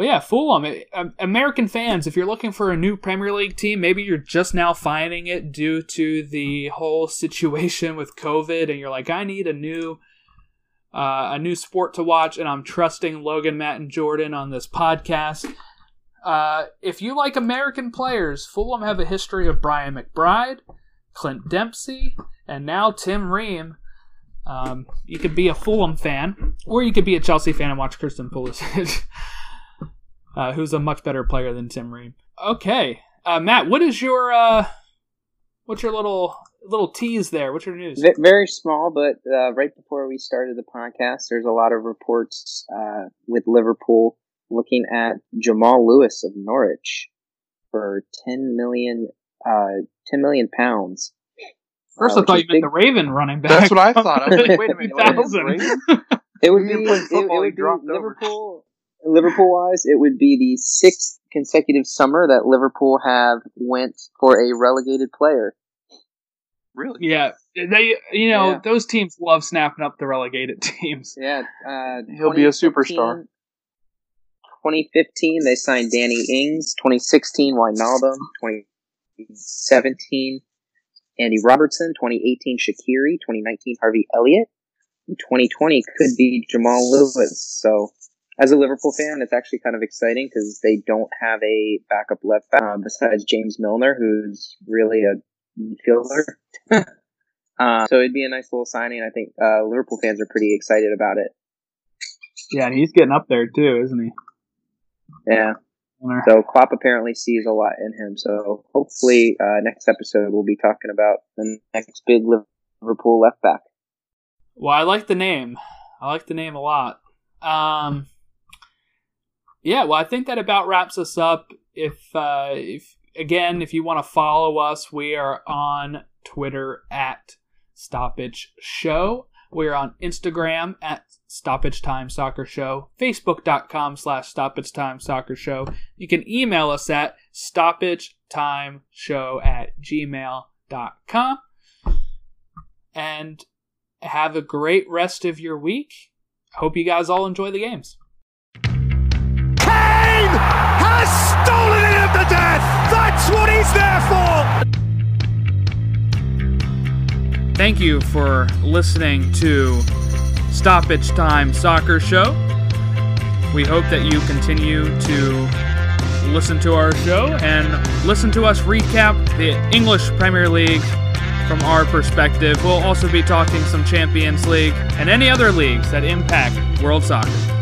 But yeah, Fulham, it- um, American fans, if you're looking for a new Premier League team, maybe you're just now finding it due to the whole situation with COVID, and you're like, I need a new, uh, a new sport to watch, and I'm trusting Logan, Matt, and Jordan on this podcast. Uh, if you like American players, Fulham have a history of Brian McBride, Clint Dempsey, and now Tim Ream. Um, you could be a Fulham fan, or you could be a Chelsea fan and watch Christian Pulisic. uh, who's a much better player than Tim Ream. Okay, uh, Matt, what is your uh, what's your little little tease there? What's your news? Very small, but uh, right before we started the podcast, there's a lot of reports uh, with Liverpool looking at Jamal Lewis of Norwich for 10 million, uh, 10 million pounds. First, uh, I thought you is meant the Raven running back. That's what I thought. I was like, wait a minute. what is 2000. It would be, didn't play it, it football, would be dropped over. Liverpool. Liverpool wise, it would be the sixth consecutive summer that Liverpool have went for a relegated player. Really? Yeah, they you know Yeah. those teams love snapping up the relegated teams. Yeah, uh, He'll be a superstar. 2015, they signed Danny Ings. 2016, Wijnaldum. 2017, Andy Robertson. 2018, Shaqiri. 2019, Harvey Elliott. 2020 could be Jamal Lewis. So as a Liverpool fan, it's actually kind of exciting because they don't have a backup left back uh, besides James Milner, who's really a midfielder. uh, so it'd be a nice little signing. I think uh, Liverpool fans are pretty excited about it. Yeah, and he's getting up there too, isn't he? Yeah. So Klopp apparently sees a lot in him. So hopefully, uh, next episode we'll be talking about the next big Liverpool left back. Well, I like the name. I like the name a lot. Um, yeah, well, I think that about wraps us up. If uh, if again, if you want to follow us, we are on Twitter at Stoppage Show. We're on Instagram at Stoppage Time Soccer Show, Facebook.com slash Stoppage Time Soccer Show. You can email us at Stoppage Time Show at gmail.com. And have a great rest of your week. Hope you guys all enjoy the games. Stolen it at the death. That's what he's there for. Thank you for listening to Stoppage Time Soccer Show. We hope that you continue to listen to our show and listen to us recap the English Premier League from our perspective. We'll also be talking some Champions League and any other leagues that impact world soccer.